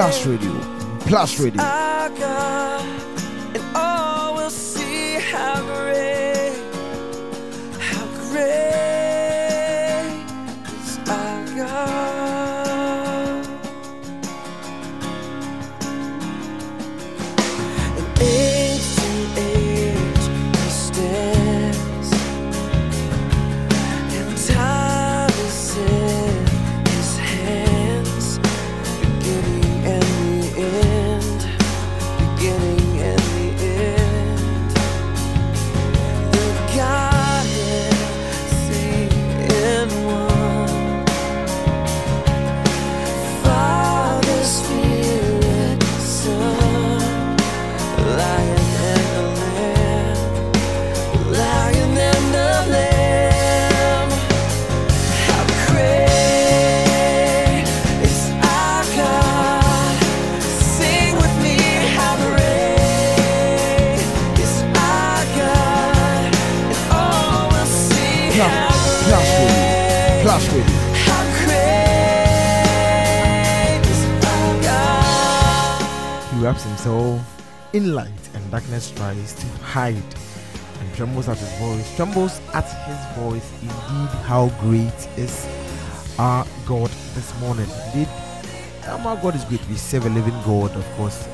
Plus Radio. Plus Radio. Hide and trembles at his voice. Trembles at his voice. Indeed, how great is our God this morning. Indeed, um, our God is great. We serve a living God, of course.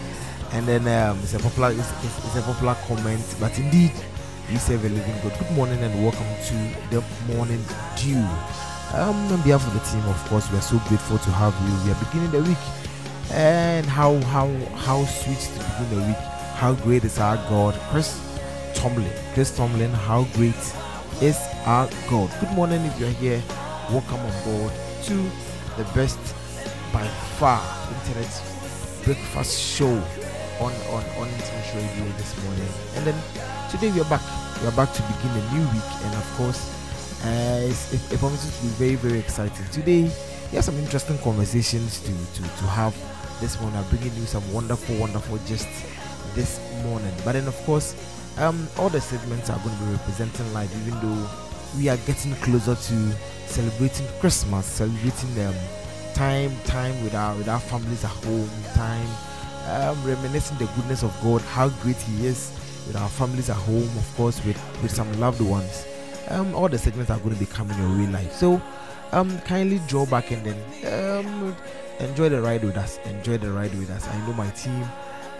and then um, it's a popular it's, it's, it's a popular comment, but indeed, we serve a living God. Good morning and welcome to the morning dew. Um, on behalf of the team, of course, we are so grateful to have you. We are beginning the week and how how how sweet to begin the week. How great is our God, Chris Tomlin. Chris Tomlin, how great is our God? Good morning if you're here. Welcome on board to the best by far internet breakfast show on on on internet radio this morning. And then today we are back. We are back to begin a new week, and of course, uh, it's, it, it promises to be very very exciting. Today we have some interesting conversations to to to have this morning. I'm bringing you some wonderful wonderful gist this morning. But then of course, um, all the segments are going to be representing life, even though we are getting closer to celebrating Christmas, celebrating um, time time with our with our families at home, time um, reminiscing the goodness of God, how great He is with our families at home, of course, with with some loved ones. Um, all the segments are going to be coming your way live. So, um, kindly draw back and then um, enjoy the ride with us. Enjoy the ride with us. I know my team.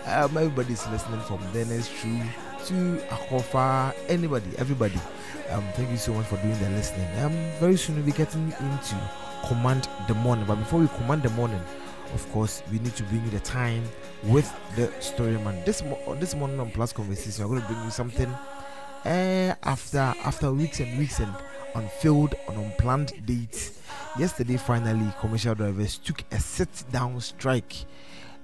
Um, everybody's listening from Dennis True to Akofa, anybody, everybody. Um, thank you so much for doing the listening. Um, very soon we'll be getting into command the morning, but before we command the morning, of course, we need to bring you the time with the story man. This mo- this morning on Plus Conversation, we're going to bring you something uh, after after weeks and weeks and unfilled and unplanned dates. Yesterday, finally, commercial drivers took a sit down strike,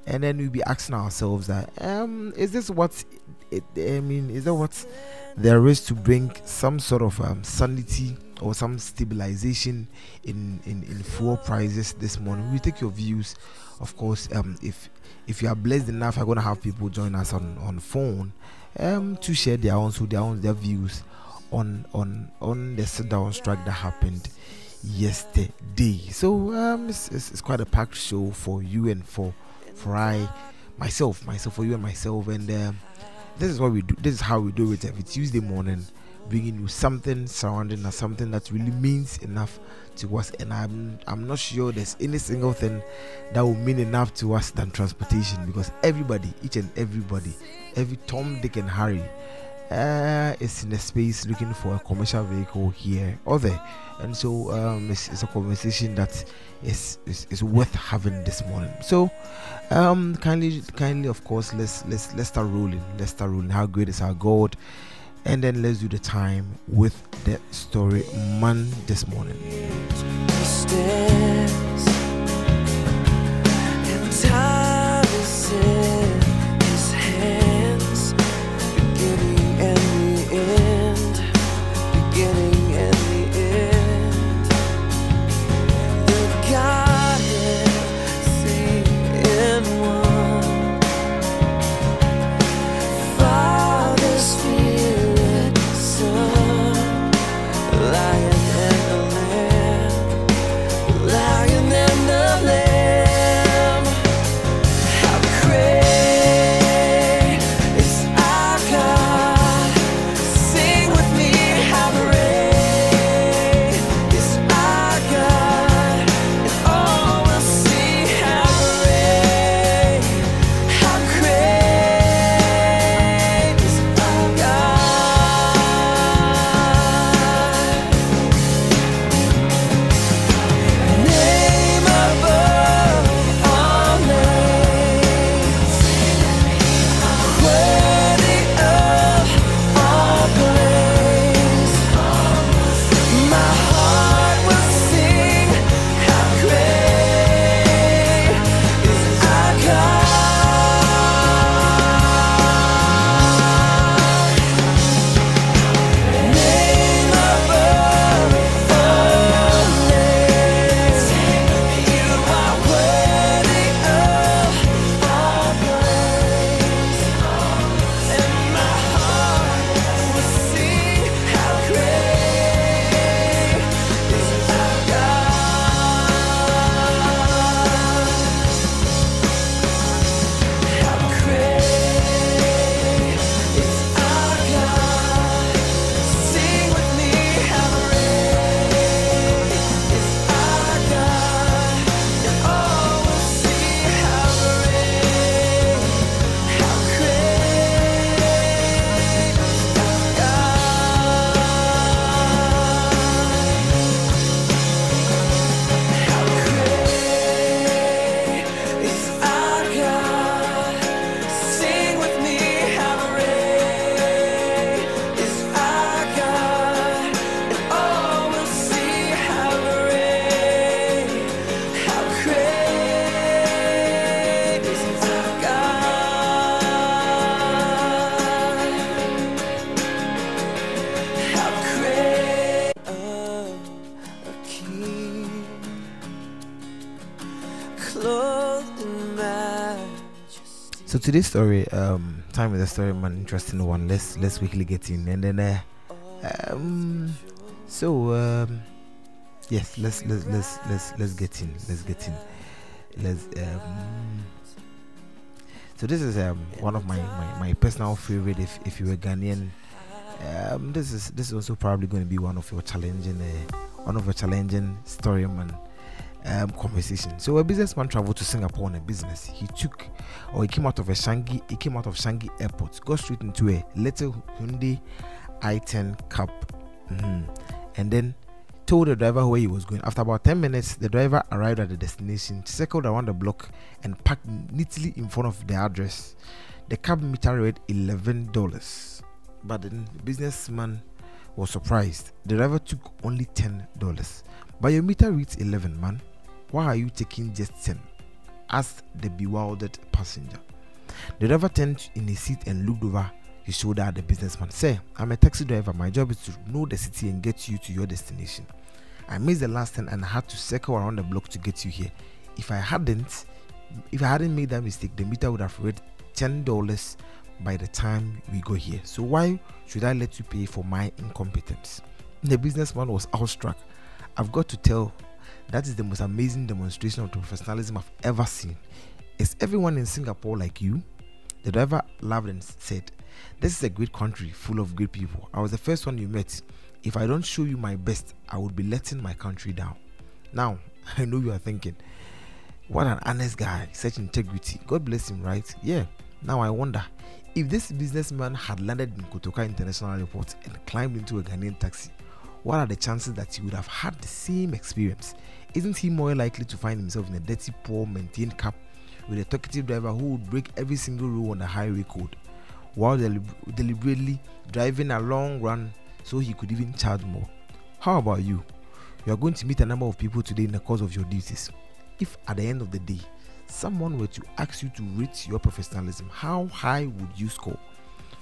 and then we'll be asking ourselves that um, is this what it, I mean, is that what there is to bring some sort of um, sanity or some stabilization in, in, in fuel prices this morning? We take your views, of course. Um, if if you are blessed enough, I'm gonna have people join us on on phone, um, to share their own so their own their views on on on the sit down strike that happened yesterday. So um, it's, it's, it's quite a packed show for you and for for I myself myself for you and myself and um, this is what we do. This is how we do it every Tuesday morning bringing you something surrounding us, something that really means enough to us. And I'm I'm not sure there's any single thing that will mean enough to us than transportation because everybody, each and everybody, every Tom, Dick, and Harry uh, is in a space looking for a commercial vehicle here or there. And so um, it's, it's a conversation that is, is is worth having this morning. So um kindly kindly of course let's let's let's start rolling. Let's start rolling. How great is our God? And then let's do the time with the story man this morning. Today's story, um, time with the story, man, interesting one. Let's let's quickly get in, and then uh, um, so um, yes, let's let's let's let's let's get in. Let's get in. Let's um. So this is um one of my my, my personal favorite. If if you were Ghanaian, um, this is this is also probably going to be one of your challenging uh, one of your challenging story man um, conversation. So a businessman traveled to Singapore on a business. He took, or he came out of a Changi, he came out of Changi Airport, got straight into a little Hyundai i10 Cup, Mhm. and then told the driver where he was going. After about 10 minutes, the driver arrived at the destination, circled around the block, and parked neatly in front of the address. The cab meter read $11, but the businessman was surprised. The driver took only $10. But your meter reads 11, man. Why are you taking just 10? asked the bewildered passenger. The driver turned in his seat and looked over his shoulder at the businessman. Sir, I'm a taxi driver. My job is to know the city and get you to your destination. I missed the last turn and had to circle around the block to get you here. If I hadn't, if I hadn't made that mistake, the meter would have read ten dollars by the time we go here. So why should I let you pay for my incompetence? The businessman was awestruck. I've got to tell, that is the most amazing demonstration of professionalism I've ever seen. Is everyone in Singapore like you? The driver laughed and said, This is a great country full of great people. I was the first one you met. If I don't show you my best, I would be letting my country down. Now, I know you are thinking, what an honest guy, such integrity. God bless him, right? Yeah. Now I wonder if this businessman had landed in Kotoka International Airport and climbed into a Ghanaian taxi, what are the chances that he would have had the same experience? Isn't he more likely to find himself in a dirty, poor, maintained cab with a talkative driver who would break every single rule on the highway code while delib- deliberately driving a long run so he could even charge more? How about you? You are going to meet a number of people today in the course of your duties. If at the end of the day, someone were to ask you to rate your professionalism, how high would you score?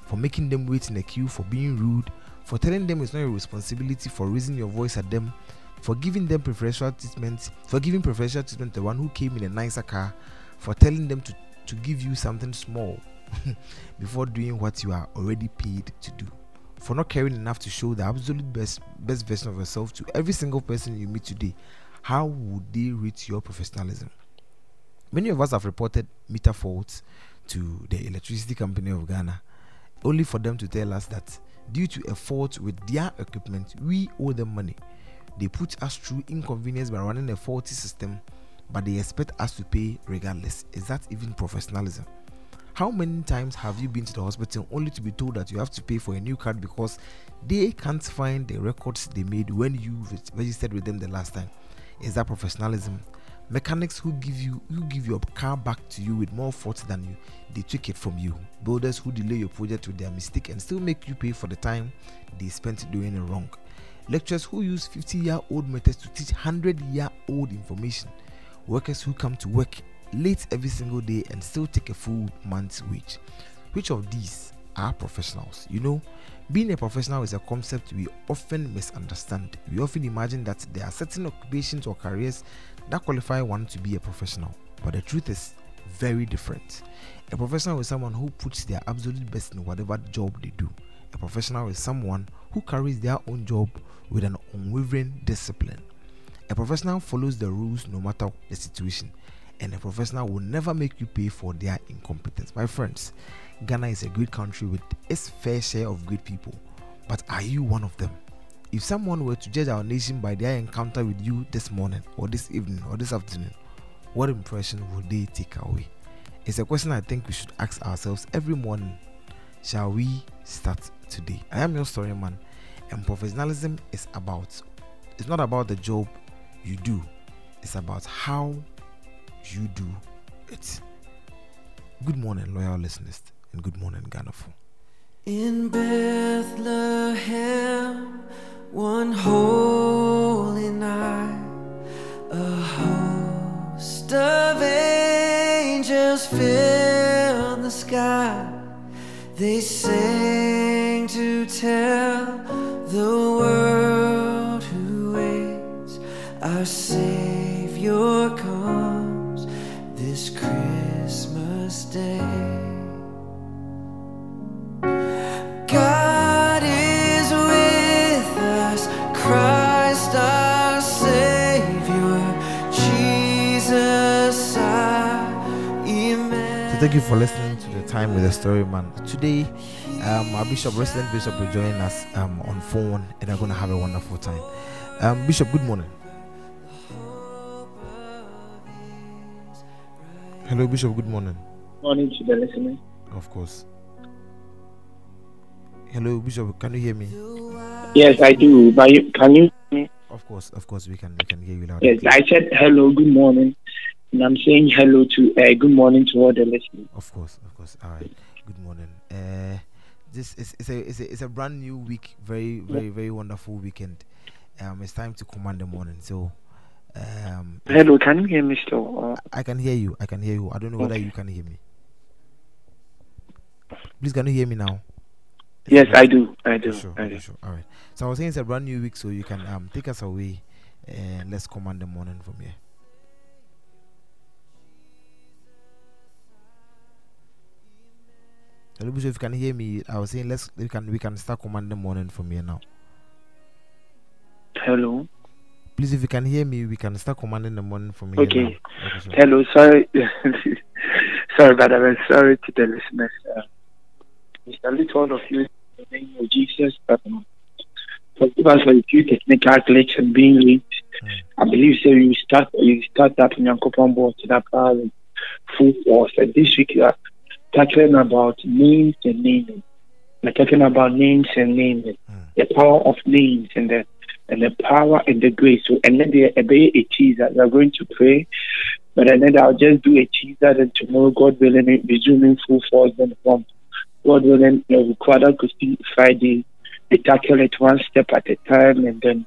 For making them wait in a queue, for being rude, for telling them it's not your responsibility, for raising your voice at them, for giving them preferential treatment, for giving preferential treatment to the one who came in a nicer car, for telling them to, to give you something small before doing what you are already paid to do, for not caring enough to show the absolute best best version of yourself to every single person you meet today. How would they rate your professionalism? Many of us have reported meter faults to the electricity company of Ghana, only for them to tell us that due to a fault with their equipment, we owe them money. They put us through inconvenience by running a faulty system, but they expect us to pay regardless. Is that even professionalism? How many times have you been to the hospital only to be told that you have to pay for a new card because they can't find the records they made when you registered with them the last time? Is that professionalism? Mechanics who give you who give your car back to you with more faults than you, they took it from you. Builders who delay your project with their mistake and still make you pay for the time they spent doing it wrong. Lecturers who use 50 year old methods to teach 100 year old information. Workers who come to work late every single day and still take a full month's wage. Which of these are professionals? You know, being a professional is a concept we often misunderstand. We often imagine that there are certain occupations or careers that qualify one to be a professional, but the truth is very different. A professional is someone who puts their absolute best in whatever job they do. A professional is someone who carries their own job with an unwavering discipline. A professional follows the rules no matter the situation, and a professional will never make you pay for their incompetence. My friends, Ghana is a great country with its fair share of great people, but are you one of them? If someone were to judge our nation by their encounter with you this morning, or this evening, or this afternoon, what impression would they take away? It's a question I think we should ask ourselves every morning. Shall we start today? I am your story man, and professionalism is about it's not about the job you do, it's about how you do it. Good morning, loyal listeners, and good morning, Ghana. In Bethlehem, one holy night, a host of angels filled the sky. They sang to tell the world who waits, our Savior comes thank you for listening to the time with the story man. Today, um, our bishop, resident bishop, will join us um, on phone, and we're going to have a wonderful time. Um, bishop, good morning. Hello, Bishop. Good morning. morning to the listener. Of course. Hello, Bishop. Can you hear me? Yes, I do. But you, can you? Of course, of course. We can. We can hear you loud. Yes. I said hello, good morning, and I'm saying hello to uh, good morning to all the listeners. Of course, of course. All right. Good morning. Uh, this is it's a it's a it's a brand new week. Very very very wonderful weekend. Um, it's time to command the morning. So, um, Hello, can you hear me still? Uh, I can hear you. I can hear you. I don't know whether Okay. you can hear me. Please, can you hear me now? yes, I do. I do. Sure, I do. sure. All right. So I was saying it's a brand new week, so you can um take us away and let's command the morning from here. Hello, Bishop, if you can hear me, I was saying let's we can we can start command the morning from here now. Hello. Please, if you can hear me, we can start commanding the morning from here. Okay. now. Hello. Sorry. sorry, but I'm sorry to the listeners. Uh, We salute all of you in the name of Jesus. Um, Forgive us for a few technical glitch and being late. I believe so you start you start that in your coupon board to that power full force. And this week you are talking about names and naming. We're talking about names and naming. Hmm. The power of names and the and the power and the grace. So and then will be a teaser. We are going to pray. But and then I'll just do a teaser and tomorrow God willing it resume in full force and from God willing you know, Father could see Friday. We tackle it one step at a time and then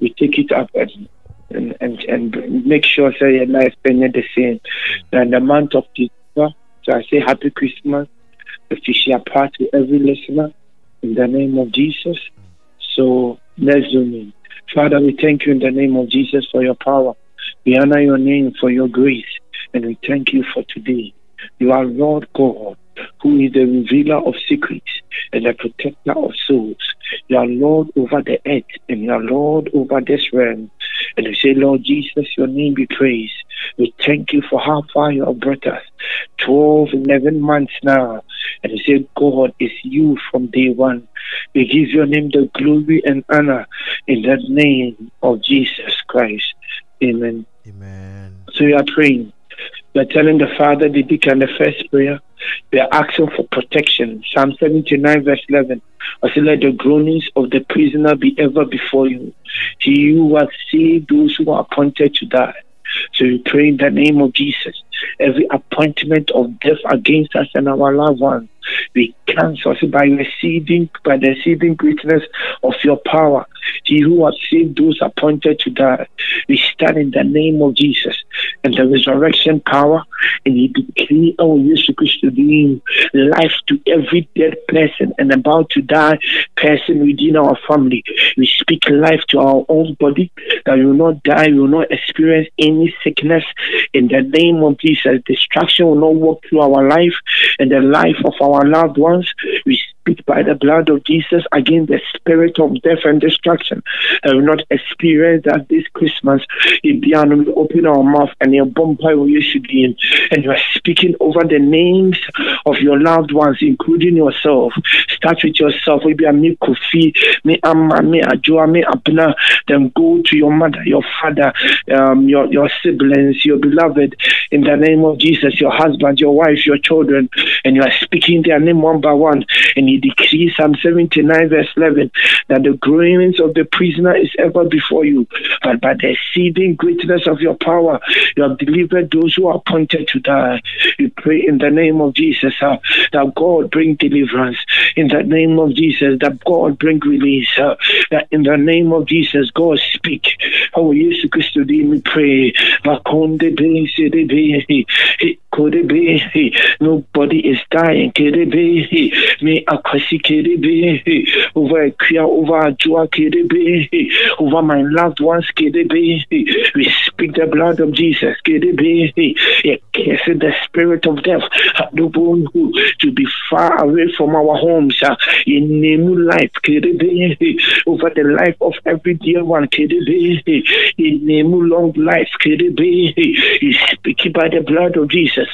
we take it up and and, and, and make sure that your life is the same. Hmm. And the month of December, so I say happy Christmas, official part to every listener in the name of Jesus. So let's zoom in. Father, we thank you in the name of Jesus for your power. We honor your name for your grace, and we thank you for today. You are Lord God, who is the revealer of secrets and the protector of souls. You are Lord over the earth, and you are Lord over this realm. And we say, Lord Jesus, your name be praised. We thank you for how far you have brought us. 12, 11 months now. And we say, God, it's you from day one. We give your name the glory and honor in the name of Jesus Christ. Amen. Amen. So we are praying. We are telling the Father, the deacon, the first prayer. We are asking for protection. Psalm 79, verse 11. I say, let the groanings of the prisoner be ever before you. He who has saved those who are appointed to die. So we pray in the name of Jesus. Every appointment of death against us and our loved ones, we cancel it by receiving by the receiving greatness of your power. He who has saved those appointed to die. We stand in the name of Jesus and the resurrection power, and he decree, oh, Jesus Christ, to be life to every dead person and about to die person within our family. We speak life to our own body that will not die, will not experience any sickness in the name of Jesus. Destruction will not walk through our life and the life of our loved ones. We speak by the blood of Jesus against the spirit of death and destruction. Will not experience that this Christmas. The we open our mouth and your bumper will you should be in. And you are speaking over the names of your loved ones, including yourself. Start with yourself. Maybe I me Kofi, me Amma, me me. Then go to your mother, your father, um, your, your siblings, your beloved. In the name of Jesus, your husband, your wife, your children. And you are speaking their name one by one. And you decree Psalm 79, verse 11, that the groanings of the prisoner is ever before you. But by the exceeding greatness of your power, you have delivered those who are appointed to die. We pray in the name of Jesus uh, that God bring deliverance. In the name of Jesus, that God bring release. Uh, that in the name of Jesus, God speak. Oh, yes, Christ, we pray. Nobody is dying. Could it be? Me akwasi could it be? Over Kia, over Ajua could it be? Over my loved ones could it be? We speak the blood of Jesus. Could it be? It cancel the spirit of death. To be far away from our homes. In name life. Could it be? Over the life of every dear one. Could it be? In name long life. It? You speak by the blood of Jesus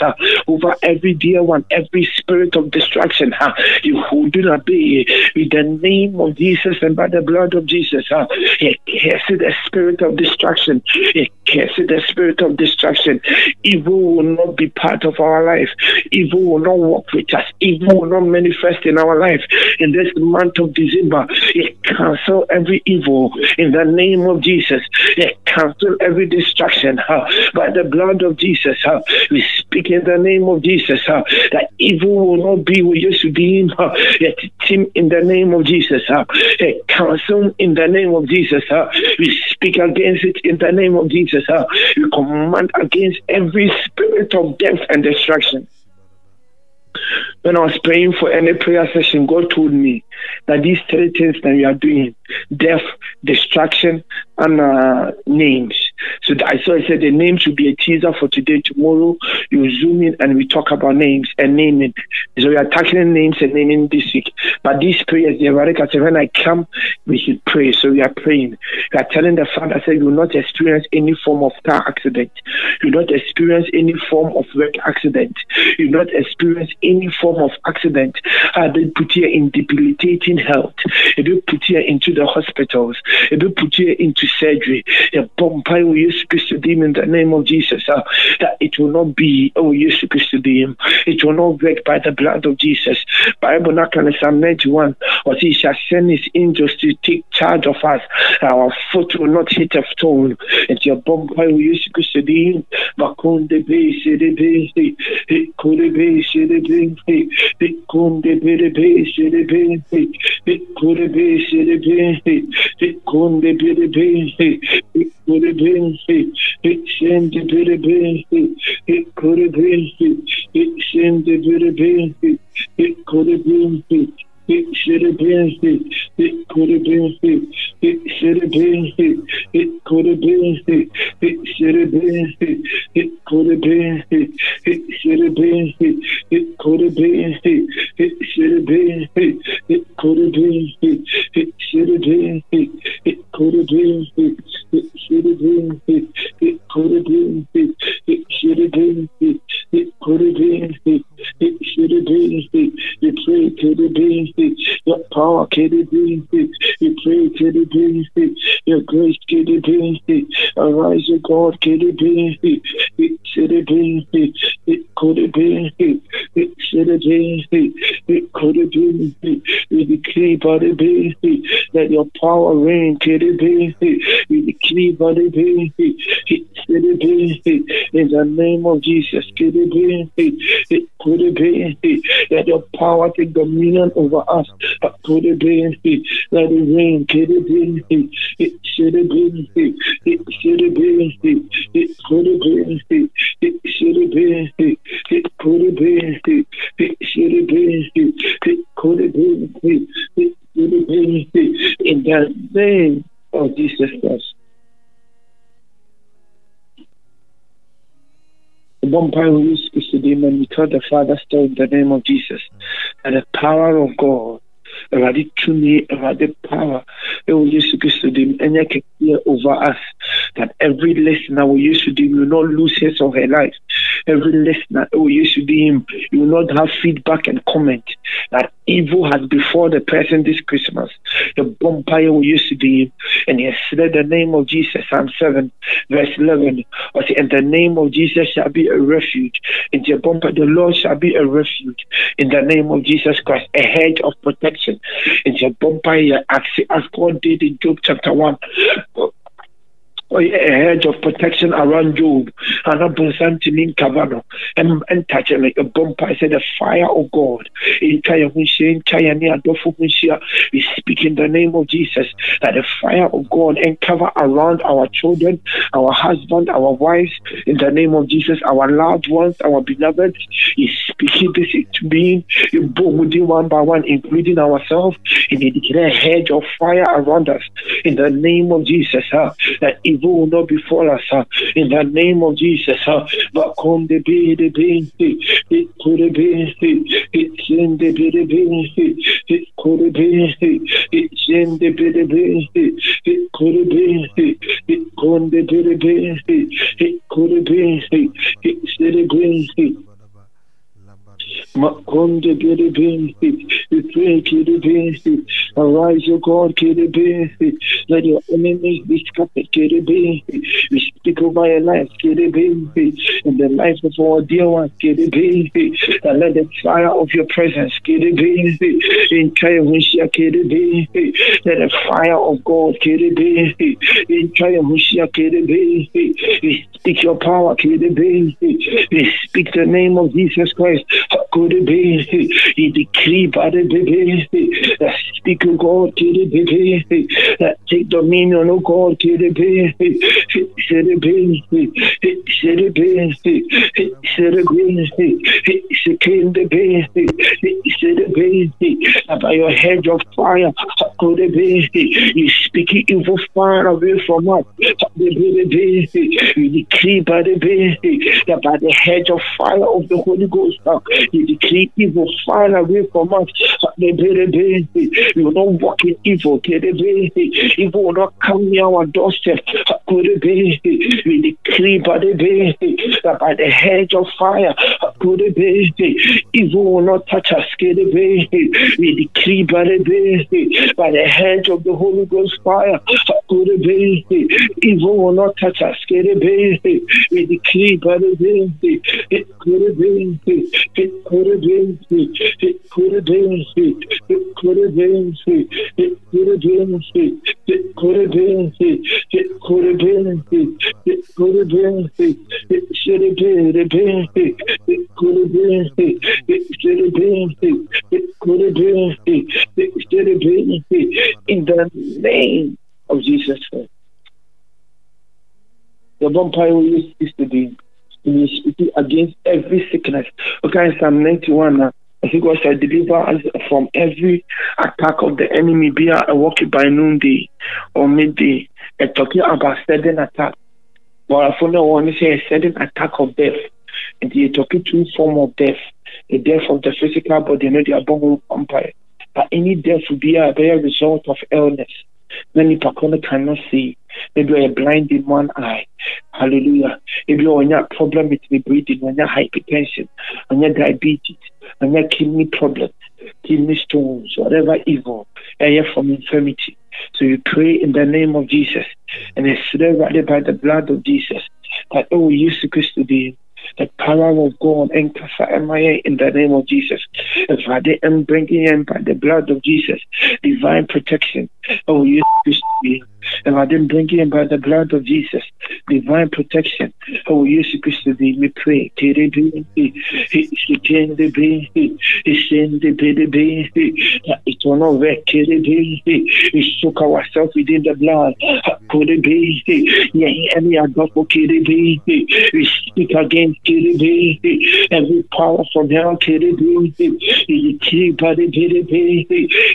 over every dear one, every spirit of destruction. You who do not be in the name of Jesus and by the blood of Jesus. Uh, cancel the spirit of destruction. Cancel the spirit of destruction. Evil will not be part of our life. Evil will not walk with us. Evil will not manifest in our life. In this month of December, you cancel every evil in the name of Jesus. You cancel every destruction uh, by the blood of Jesus. uh, we speak in the name of Jesus uh, that evil will not be with you to be in. Yet team in the name of Jesus. Uh, cancel in the name of Jesus. Uh, we speak against it in the name of Jesus. Uh, we command against every spirit of death and destruction. When I was praying for any prayer session, God told me that these three things that we are doing death, destruction, and uh, names. So I saw I said the name should be a teaser for today. Tomorrow you zoom in and we talk about names and naming. So we are tackling names and naming this week. But these prayers, the Evarika said, when I come, we should pray. So we are praying. We are telling the Father, say, you will not experience any form of car accident. You will not experience any form of work accident. You will not experience any form of accident. I will put you in debilitating health. It will put you into the hospitals. It will put you into surgery. The bomb will use to them in the name of Jesus. Uh, that it will not be, oh, use to them. It will not work by the blood of Jesus. Bible in Psalm 91, or he shall send his angels to take charge of us. Our foot will not hit a stone. And your bomb will use to them. Makunde be, shede be, it could be, shede be, it could be, shede be, it could be, shede be, it could be, it could be, it seemed to be the best. It could have been. It seemed to be the best. It could have been. It should have been. It could have been. It should have been. It could have been. It should have been. It could have been. It should have been. It could have been. It should have been. It could have been. It should have been. It could have been. It should have been. It could have been. It should have been. It could have been. It should have been. It pray could have been. Your power could have been. You pray could have been. Your grace could have been. Arise, O God, could have been. It should have been. It could have been. It should have been. It could have been. We decree by the be that your power reign could have been. We decree by the be it should have been. In the name of Jesus, could have been. It could have been. That your power take dominion over us. Could have been. Let it rain. Could have been. It should have been. me. It should have been. me. It could have been. It should have been. me. It could have been. It should have been. me. It could have been. It should have been. me. In the name of Jesus Christ. One power we is to them and we tell the Father still in the name of Jesus. And the power of God awurade tumi awurade power ɛwɔ yesu kristo dim ɛnyɛ kɛseɛ over us that every listener use to dim will not lose his or her life every listener ɛwɔ yesu dim you will not have feedback and comment that evil has before the person this christmas. Yɛbɔ mpaeɛ wɔ yesu dim and yɛsrɛ the name of jesus psalm 7 verse 11 ɔsɛ and the name of jesus shall be a refuge. And the bumper, the lord shall be a refuge. In the name of jesus christ a hedge of protection. And your bumpire as God did in Job chapter 1 a hedge of protection around Job. And I bonsam to mean Kavano. And and touch it like a bumper. I said the fire of God. In in Kaya Nia Dofu Hunshia, we speak in the name of Jesus that the fire of God and cover around our children, our husband, our wives, in the name of Jesus, our loved ones, our beloved. Is speaking this to being within one by one, including ourselves, and he declare a hedge of fire around us in the name of Jesus. Huh? That will not befall us uh, in the name of Jesus. Uh, Bakonde be the be it could be it send the be the be it could be it send the be the be it could be it could be it could be it should be Makonde Kiribinti, we pray Kiribinti, arise, O God, Kiribinti, let your enemies be scattered, Kiribinti, we speak over your life, Kiribinti, in the life of our dear ones, Kiribinti, and let the fire of your presence, Kiribinti, in Kayahusha, Kiribinti, let the fire of God, Kiribinti, in Kayahusha, Kiribinti, we speak your power, Kiribinti, we speak the name of Jesus Christ, Kuribisi, Idikribadibisi, speak, the God, Kiribisi, take dominion, O God, Kiribisi, Siribisi, Siribisi, Siribisi, Sikindibisi, Siribisi, by your hedge of fire, Kuribisi, you speak evil far away from us, Kuribisi, you decree by the basic, by the hedge of fire of the Holy Ghost, you decree evil far away from us. We will not walk in evil. Evil will not come near our doorstep. We decree by the by the hedge of fire, evil will not touch us. We decree by the by the hedge of the Holy Ghost fire, evil will not touch us. We decree by the Corrigan Street, Corrigan Street, Corrigan Street, Corrigan Street, Corrigan Street, Corrigan Street, Corrigan Street, Sheridan Street, Corrigan Street, Sheridan Street, Corrigan Street, Sheridan Street, in the name of Jesus Christ. The vampire we used to be against every sickness. Okay, in Psalm 91 now. I think God said, deliver us from every attack of the enemy, be a walk by noonday or midday. And talking about sudden attack. But I found want to say a sudden attack of death. And you're talking two form of death. The death of the physical body, know, the abnormal vampire. But any death will be a result of illness. Many people cannot see. Maybe you're blind in one eye. Hallelujah. If you're problem with the breathing, on your hypertension, on your diabetes, on your kidney problems, kidney stones, whatever evil, and you're from infirmity. So you pray in the name of Jesus and it's surrounded by the blood of Jesus that oh Jesus Christ be the power of God and MIA in the name of Jesus. Father, I'm bringing in by the blood of Jesus divine protection. Oh, you. And I didn't bring in by the blood of Jesus, divine protection. Oh, Yesu Christ, we pray. Kiri bi hi, hi kendi bi We ourselves within the blood. Kiri bi be? Yeah, any adopo kiri bi hi. We speak against kiri bi. Every power from hell kiri bi hi. Kiri bi kiri bi.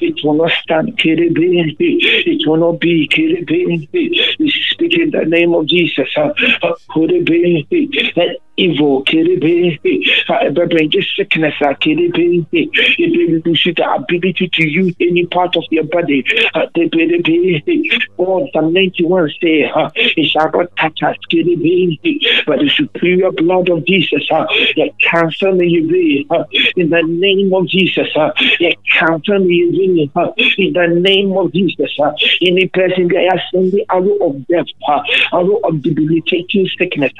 It will not stand. It will not be it be in feet. In the name of Jesus. Could it be in evil, Kiribe, bring just sickness, uh, Kiribe, it lose the ability to use any part of your body. Oh, Psalm 91 say, uh, it shall not touch us, Kiribe, but the superior blood of Jesus, uh, that cancel me, in the name of Jesus, that cancel me, in the name of Jesus, any person that has seen the arrow of death, arrow of debilitating sickness,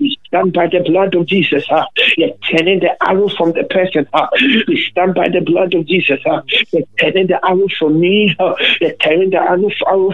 we stand by the blood of Jesus. Huh? You're turning the arrow from the person. Huh? We stand by the blood of Jesus. Huh? You're turning the arrow from me. Huh? You're turning the arrow,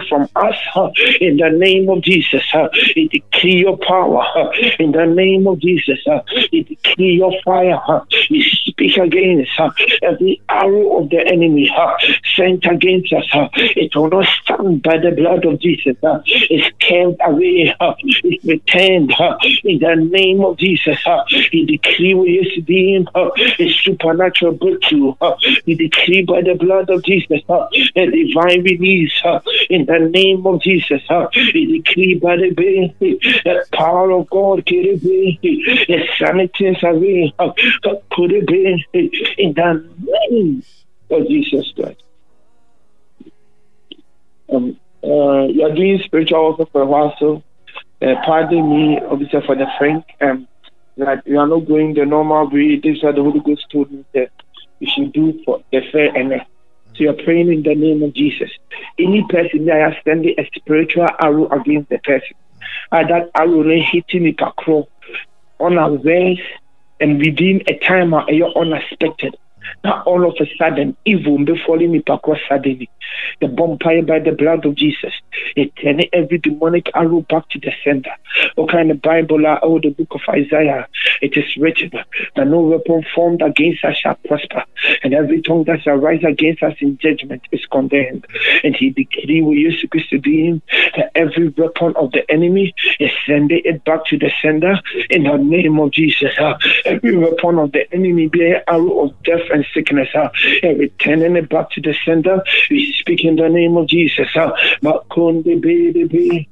from us. Huh? In the name of Jesus. Huh? You decree your power. Huh? In the name of Jesus. Huh? You decree your fire. Huh? You speak against huh? every arrow of the enemy huh? sent against us. Huh? It will not stand by the blood of Jesus. Huh? It's carried away. Huh? It's returned huh? in the name of Jesus. Huh? He decree we used to be in a supernatural breakthrough. Huh? He decree by the blood of Jesus huh? a divine release huh? in the name of Jesus. Huh? He decree by the, the power of God, the sanity away. Huh? Put it in the name of Jesus Christ. Um, uh, you're doing spiritual work for a while, so uh, pardon me, Officer for the frank, um, that we are not going the normal way. This is what the Holy Ghost told me that we should do for the fair and so you're praying in the name of Jesus. Any person that is sending a spiritual arrow against the person, uh, that arrow is hitting it across unaware and within a time you're unexpected. Now all of a sudden, evil befalling me suddenly. The vampire by the blood of Jesus. It turning every demonic arrow back to the center. Okay, in the Bible oh the book of Isaiah? It is written that no weapon formed against us shall prosper, and every tongue that shall rise against us in judgment is condemned. And he decreed we used to be him that every weapon of the enemy is sending it back to the sender in the name of Jesus. Uh, every weapon of the enemy be an arrow of death and sickness. Uh, returning it back to the sender. Speak in the name of Jesus. Uh, Makonde be the be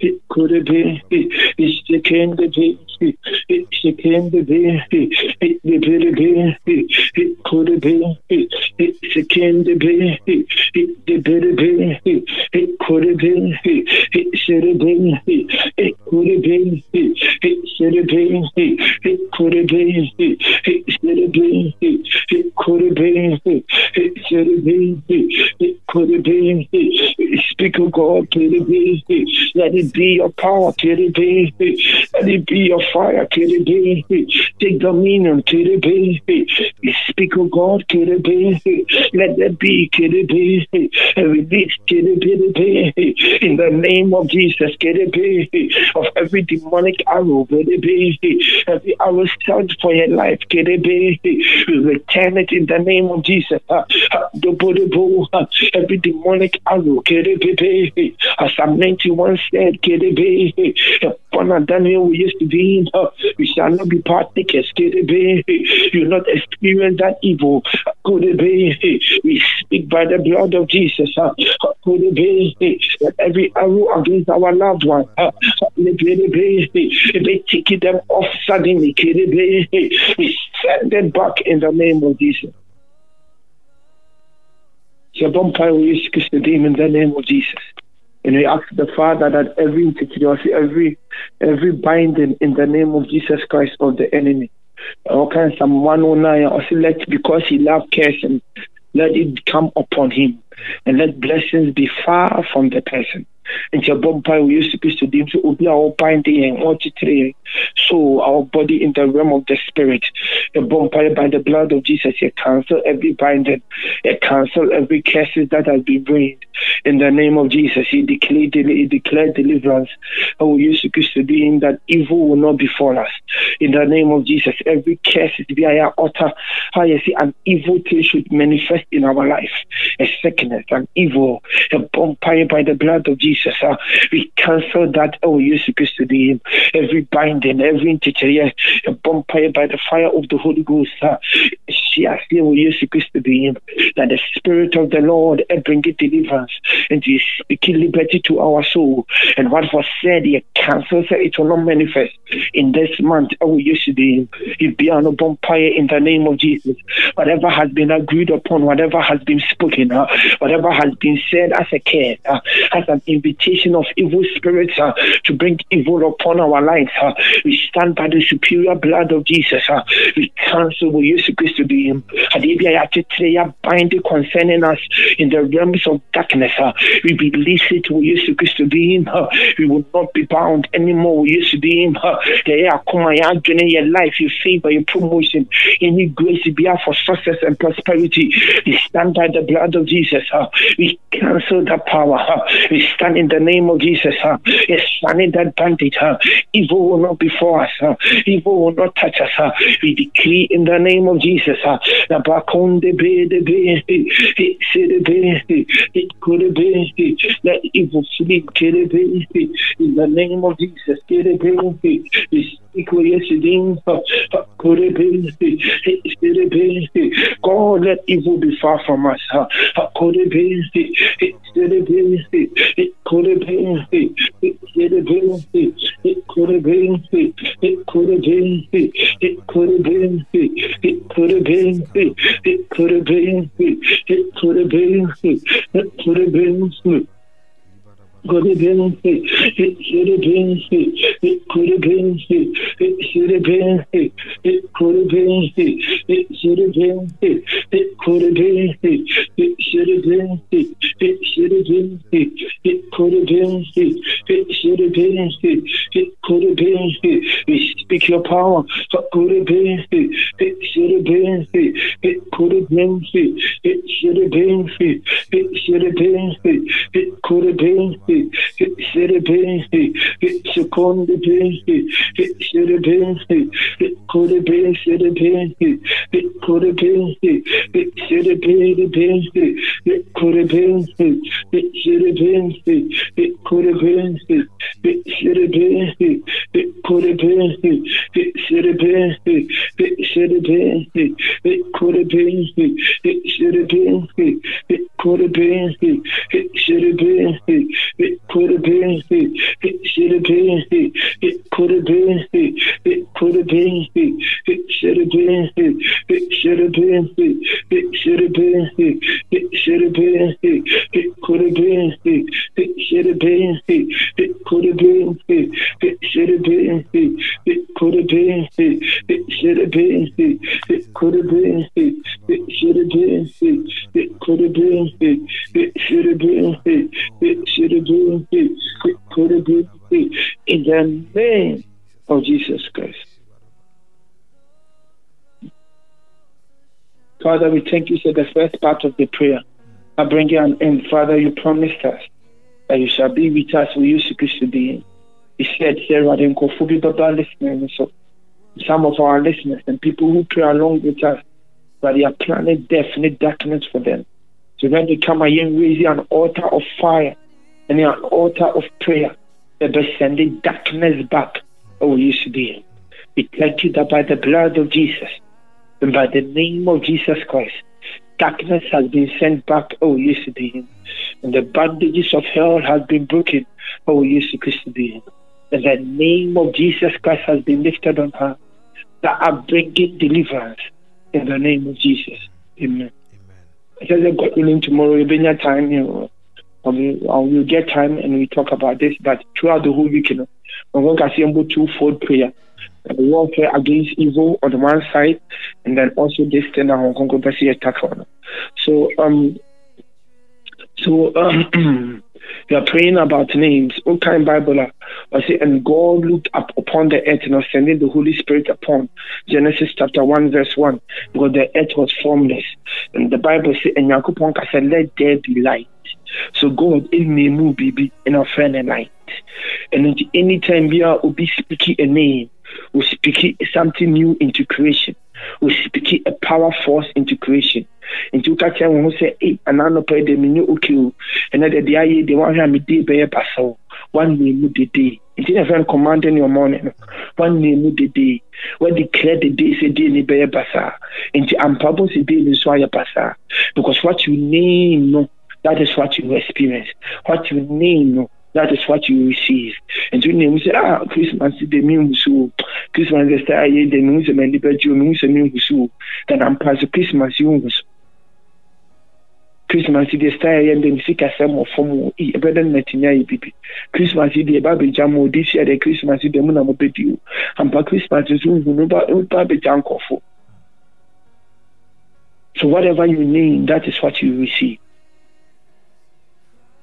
it could be it's the king the be it's the king the be it be be could be it's the king the be it the be the be it could be it should been it could been it should been it could been it should been it could been it should it could have been speak of God could it be let it be your power could it be let it be your fire could it be take dominion could it be speak of God could it be let there be could it be release could it be in the name of Jesus could it be of every demonic arrow could it be every arrow set for your life could it be return it in the name of Jesus every demonic arrow be as Psalm 91 said be upon Daniel we used to be in we shall not be partakers be you not experience that evil be we speak by the blood of Jesus that every arrow against our loved one be they take them off suddenly be we send them back in the name of Jesus don't pray with Jesus in the name of Jesus and we ask the Father that every insecurity, every every binding in the name of Jesus Christ of the enemy. Okay, Psalm 109, also let because he loved and let it come upon him, and let blessings be far from the person. nti ɛbɔ mpae wɔ yesu kristo dim sɛ obi a wɔbande yɛn ɔkyekyere yɛn so our body in the realm of the spirit. Ɛbɔ mpae by the blood of jesus. Yɛ cancel every binding. Yɛ cancel every curses that has been reigned in the name of jesus he declared he declared deliverance. Ɛwɔ yesu kristo dim that evil will not befall us. In the name of jesus every curse is a utter how you see an evil thing should manifest in our life. A an evil a vampire by the blood of jesus. Uh, we cancel that, oh, you supposed to be every binding, every teacher, a bonfire by the fire of the Holy Ghost. Uh, she asked you, you supposed to be that the Spirit of the Lord uh, bring it deliverance and He speaking liberty to our soul. And what was said, He cancels it it will not manifest in this month. Oh, you should be, it be on a bonfire in the name of Jesus. Whatever has been agreed upon, whatever has been spoken, uh, whatever has been said as a care, uh, as an invitation of evil spirits uh, to bring evil upon our lives. Uh, we stand by the superior blood of Jesus. Uh, we cancel what Jesus Christ to be him. Bind concerning us in the realms of darkness. Uh, we release it with Jesus Christ to be him. Uh, we will not be bound anymore with Jesus to be him. Uh, your life, your favor, your promotion, any grace be for success and prosperity. We stand by the blood of Jesus. We cancel that power. We stand in the name of Jesus. Huh? Yes, standing that bandit. Evil will not before us. Huh? Evil will not touch us. We decree in the name of Jesus. Be. Let evil flee. In the name of Jesus. We God, let evil be far from us. It could have been குருபிந்து சிறுபிந்து குருபிந்து சிறுபிந்து குருபிந்து சிறுபிந்து குருபிந்து சிறுபிந்து சிறுபிந்து குருபிந்து சிறுபிந்து குருபிந்து we speak your power குருபிந்து சிறுபிந்து குருபிந்து சிறுபிந்து சிறுபிந்து குருபிந்து should a pencil, it could have been. Could have been, it should have been, it could have been, it should have been, it could have been, it should have been, it could it been, should it could been, it been, it power, it been, it been, it it, been it, been it, it been it, been it, it been it, been it, it been it, it could it, it been it, it could it, it been it, it could it, it been it, it could it, it been it, it should it, it been it, it been it, could it, it should have been it, it could have been it, it should it, it could have been it, it could it, it should have been it, it should it, it should have been it, it should it, it could have been it, it should it, it could have been it, it should it, it In the name of Jesus Christ. Father, we thank you for the first part of the prayer. I bring you an end. Father, you promised us that you shall be with us. We used to be. He said, Sarah, then listening. So some of our listeners and people who pray along with us, but they are planning definite darkness for them. So when they come again, raise an altar of fire and an altar of prayer, they be sending darkness back. Oh, used to be. We thank you that by the blood of Jesus and by the name of Jesus Christ, darkness has been sent back. Oh, used to be. And the bandages of hell has been broken. Oh, used to be. And the name of Jesus Christ has been lifted on her that are bringing deliverance in the name of Jesus. Amen. I said, God willing, tomorrow will be your time. You know, will, will get time and we talk about this. But throughout the whole week, you know, I'm going to two-fold prayer. The warfare against evil on the one side, and then also this thing I'm going to attack on. So, um, so um, we are praying about names. What kind Bible? I say, and God looked up upon the earth and was sending the Holy Spirit upon Genesis chapter 1, verse 1, because the earth was formless. And the Bible says, and Yakupon said, Let there be light. So God in me move be in a friend and light. And anytime we are be speaking a name, we speak something new into creation. We speak a power force into creation. nti woka kyerɛ wo ho sɛ e anaa nɔpɛ de menyɛ oke o ɛnɛ de deɛ ayɛ deɛ woahwɛ a mede bɛyɛ basaw woanee mu dede nti na ɛfrɛ no commanding your morning no woanee mu dede woadeclare the day sɛ day bɛyɛ basaa nti ampa bɔ sɛ day nso ayɛ basaa because what you name no that is what you experience. What you name that is what you receive. And you name say, ah, Christmas is the mean so Christmas is the ayé the mean so many but you mean so mean so then I'm past Christmas you was Christmas deɛ style yɛ ndɛ nsi kasɛm wɔ fam wɔ i ɛbɛdɛ no natumi ayɛ bibi Christmas ɛba abɛgya ma ɔde hyia deɛ Christmas yi deɛ mu na mobɛdi o ampa Christmas nhu no ba nkɔfo so whatever you name that is what you receive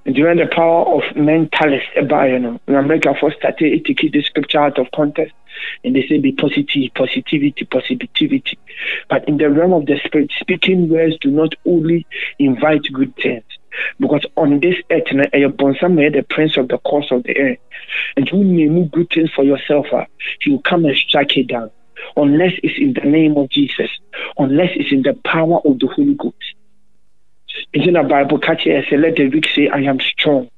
when the power of mentalist ɛbaa yɛ no in America for started to keep the scripture out of context and they say be positive, positivity, positivity. But in the realm of the spirit, speaking words do not only invite good things. Because on this earth, eh, you're eh, the prince of the course of the earth. And you name good things for yourself, uh, he will come and strike it down. Unless it's in the name of Jesus, unless it's in the power of the Holy Ghost. It's in the Bible, catch it, let the weak say, I am strong.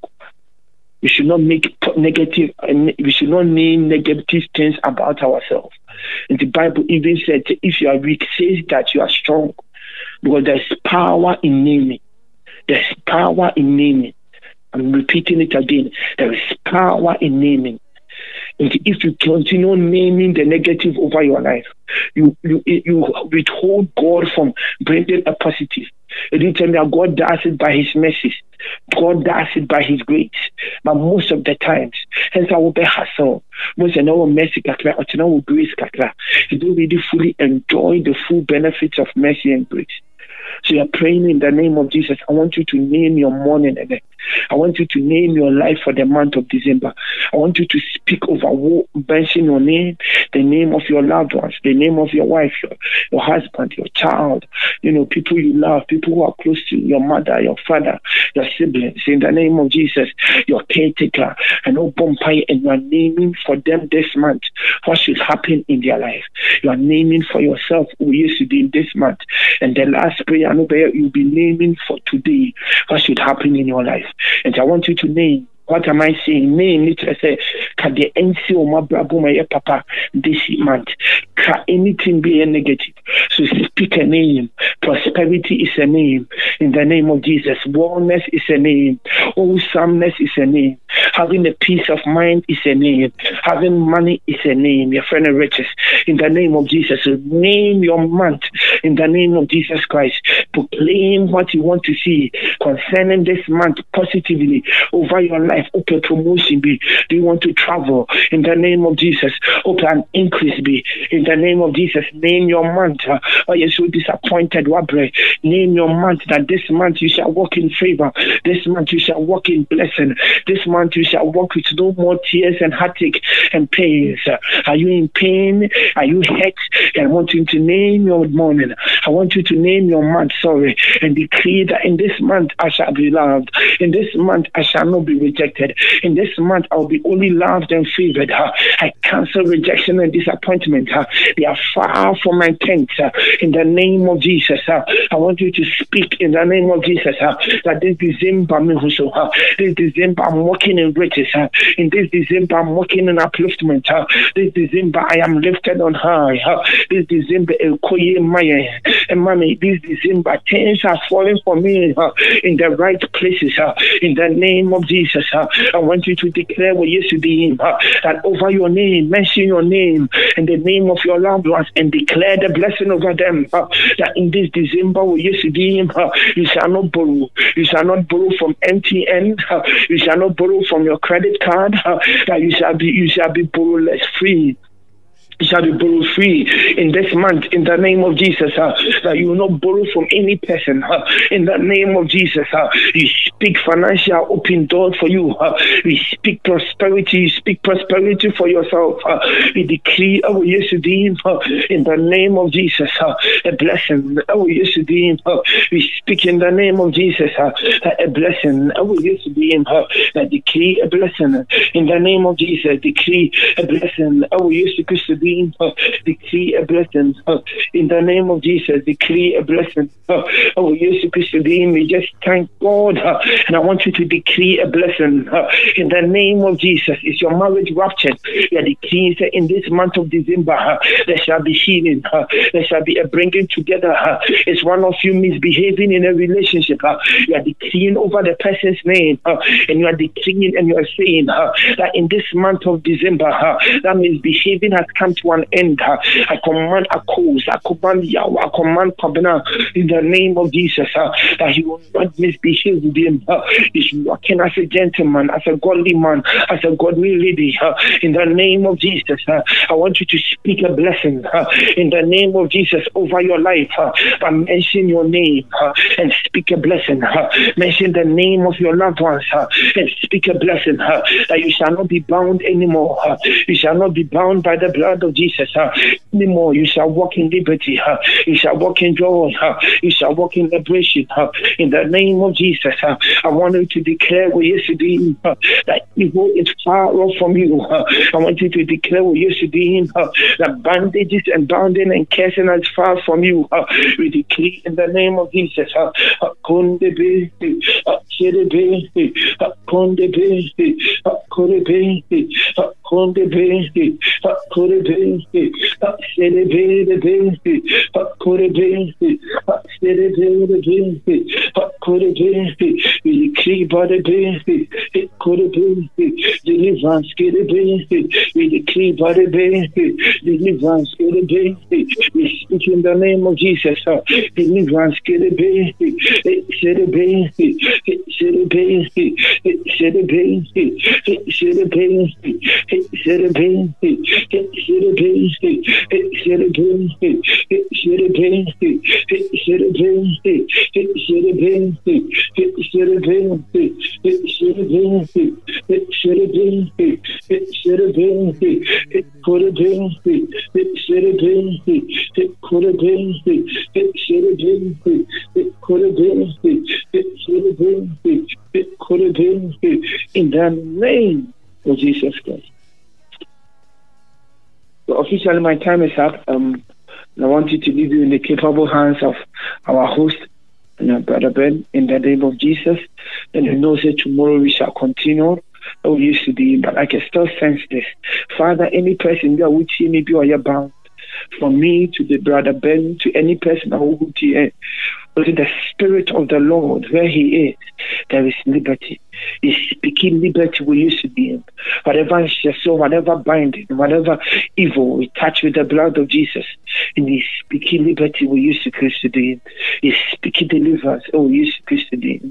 We should not make negative uh, we should not name negative things about ourselves. And the bible even said if you are weak says that you are strong. Because there's power in naming. There's power in naming. I'm repeating it again. There is power in naming if you continue naming the negative over your life, you you you withhold God from bringing a positive. It didn't tell me that God does it by His mercy, God does it by His grace. But most of the times, hence I will be hassle. Most of our mercy kakra, or grace kakra. You don't really fully enjoy the full benefits of mercy and grace. So you're praying in the name of Jesus. I want you to name your morning and I want you to name your life for the month of December. I want you to speak over mention your name, the name of your loved ones, the name of your wife, your, your husband, your child, you know, people you love, people who are close to you, your mother, your father, your siblings. In the name of Jesus, your caretaker, and open pie, and you are naming for them this month what should happen in their life. You are naming for yourself who used to be in this month. And the last prayer, you'll be naming for today what should happen in your life. And I want you to name what am I saying? Name literally say, can the NC or my brabo my papa this month? Can anything be a negative? So speak a name. Prosperity is a name. In the name of Jesus. Wellness is a name. Wholesomeness is a name. Having a peace of mind is a name. Having money is a name. Your friend of riches. In the name of Jesus. So name your month. In the name of Jesus Christ. Proclaim what you want to see concerning this month positively over your life life, open promotion be. Do you want to travel? In the name of Jesus, open increase be. In the name of Jesus, name your month. Oh, you're so disappointed, Wabre. Name your month that this month you shall walk in favor. This month you shall walk in blessing. This month you shall walk with no more tears and heartache and pains. Are you in pain? Are you hurt? I want you to name your morning. I want you to name your month, sorry, and decree that in this month I shall be loved. In this month I shall not be rejected rejected. In this month, I'll be only loved and favored. I cancel rejection and disappointment. They are far from my tent. In the name of Jesus, I want you to speak in the name of Jesus that this December, this December, I'm walking in riches. In this December, I'm walking in upliftment. This December, I am lifted on high. This December, eh, mommy, this December, things are falling for me in the right places. In the name of Jesus, I want you to declare what you should be that over your name, mention your name and the name of your loved ones and declare the blessing over them. that in this December, you should be you shall not borrow. You shall not borrow from MTN. you shall not borrow from your credit card. that you shall be, you shall be borrowless free shall be borrow free in this month in the name of Jesus. Uh, that you will not borrow from any person uh, in the name of Jesus. Uh, you speak financial open doors for you. Uh, we speak prosperity. You speak prosperity for yourself. Uh, we decree our yesterday uh, in the name of Jesus. Uh, a blessing. Our yesterday uh, we speak in the name of Jesus. Uh, a blessing. Our yesterday uh, that decree a blessing in the name of Jesus. Decree a blessing. Our yesterday decree a blessing in the name of Jesus. Decree a blessing. Oh, yes, Christ, we just thank God, and I want you to decree a blessing in the name of Jesus. Is your marriage ruptured? Yeah, decree that in this month of December there shall be healing. There shall be a bringing together. Is one of you misbehaving in a relationship? You are decreeing over the person's name, and you are decreeing and you are saying that in this month of December, that misbehaving has come to an end. I command a cause, I command Yahweh, I command Pabna in the name of Jesus uh, that he will not misbehave with him. Uh, he's walking as a gentleman, as a godly man, as a godly lady. Uh, in the name of Jesus, uh, I want you to speak a blessing uh, in the name of Jesus over your life. Uh, mention your name uh, and speak a blessing. Uh, mention the name of your loved ones and speak a blessing that you shall not be bound anymore. You shall not be bound by the blood of Jesus. Uh, anymore, you shall walk in liberty. You shall walk in joy. You shall walk in liberation. In the name of Jesus, I want you to declare what yesterday uh, that evil is far off from you. I want you to declare what yesterday uh, that bandages and bounding and cursing is far from you. We decree in the name of Jesus. Uh, uh, Conde verde, Fakure verde, Faksere verde verde, Fakure verde, Faksere verde verde, Fakure verde, Ikribare verde, Ikure verde, Dilivanskere verde, Ikribare verde, Dilivanskere verde. We speak in the name of Jesus, Dilivanskere verde, Iksere verde, Iksere verde, Iksere verde, Iksere verde, should have been, it should have been, it should have been, it should have been, it should have been, it should have been, it should have been, it should have been, it should have been, it should have been, it could have been, it should have been, it could have been, it should have been, it could have been, it should have been, it in the name of Jesus Christ. So officially, my time is up. Um, I want you to leave you in the capable hands of our host, you know, Brother Ben, in the name of Jesus. And you know that tomorrow we shall continue. Oh, used to be, but I can still sense this. Father, any person that would see me be or you're bound from me to the brother Ben to any person who would hear the spirit of the Lord where he is, there is liberty. He's speaking liberty we used to be in. Whatever is your soul, whatever binding, whatever evil, we touch with the blood of Jesus. And he's speaking liberty we used to Christ today. He's speaking deliverance, oh, we used to Christ today.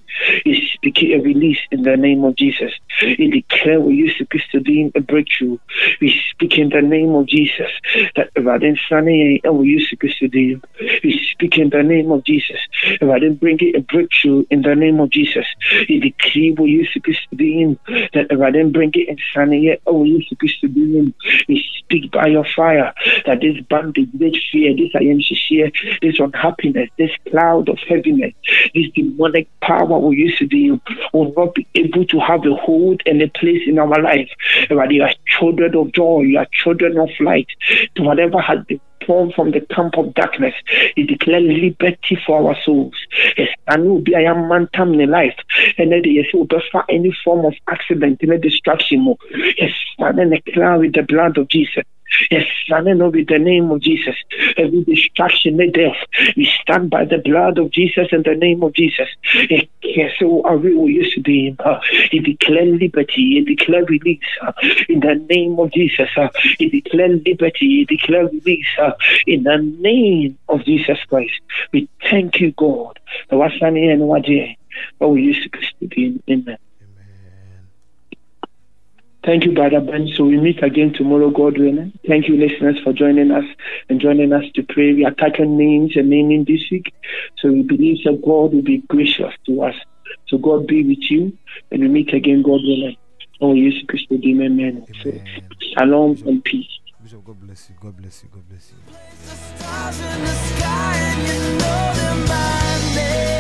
He's speaking a release in the name of Jesus. He declare we used to Christ today a breakthrough. We speak in the name of Jesus that rather than Sunday we used to Christ today. We speak in the name of Jesus. Rather than bring it a breakthrough in the name of Jesus. He decree we you supposed to be in. That if I didn't bring it in yet, oh, you supposed to be in. We speak by your fire that this bondage, this fear, this I am this unhappiness, this cloud of heaviness, this demonic power we used to be will not be able to have a hold and a place in our life. But you are children of joy, you are children of light. To whatever has been from the camp of darkness. He declared liberty for our souls. Yes, and will be am man tam in life. And then yes, will for any form of accident, any destruction. Yes, and then declare with the blood of Jesus. Yes, standing up with the name of Jesus. Every distraction, the death, we stand by the blood of Jesus and the name of Jesus. Yes, so are we used to be. Uh, he declared liberty, he declared release uh, in the name of Jesus. Uh, he declared liberty, he declared release uh, in the name of Jesus Christ. We thank you, God. The and Wadi, but we used to be. In. Amen. Thank you, Brother Ben. So we meet again tomorrow, God willing. Thank you, listeners, for joining us and joining us to pray. We are taking names and naming this week. So we believe that God will be gracious to us. So God be with you. And we meet again, God willing. Oh, yes, Christ, amen. amen. So, shalom and peace. Bishop, God bless you. God bless you. God bless you.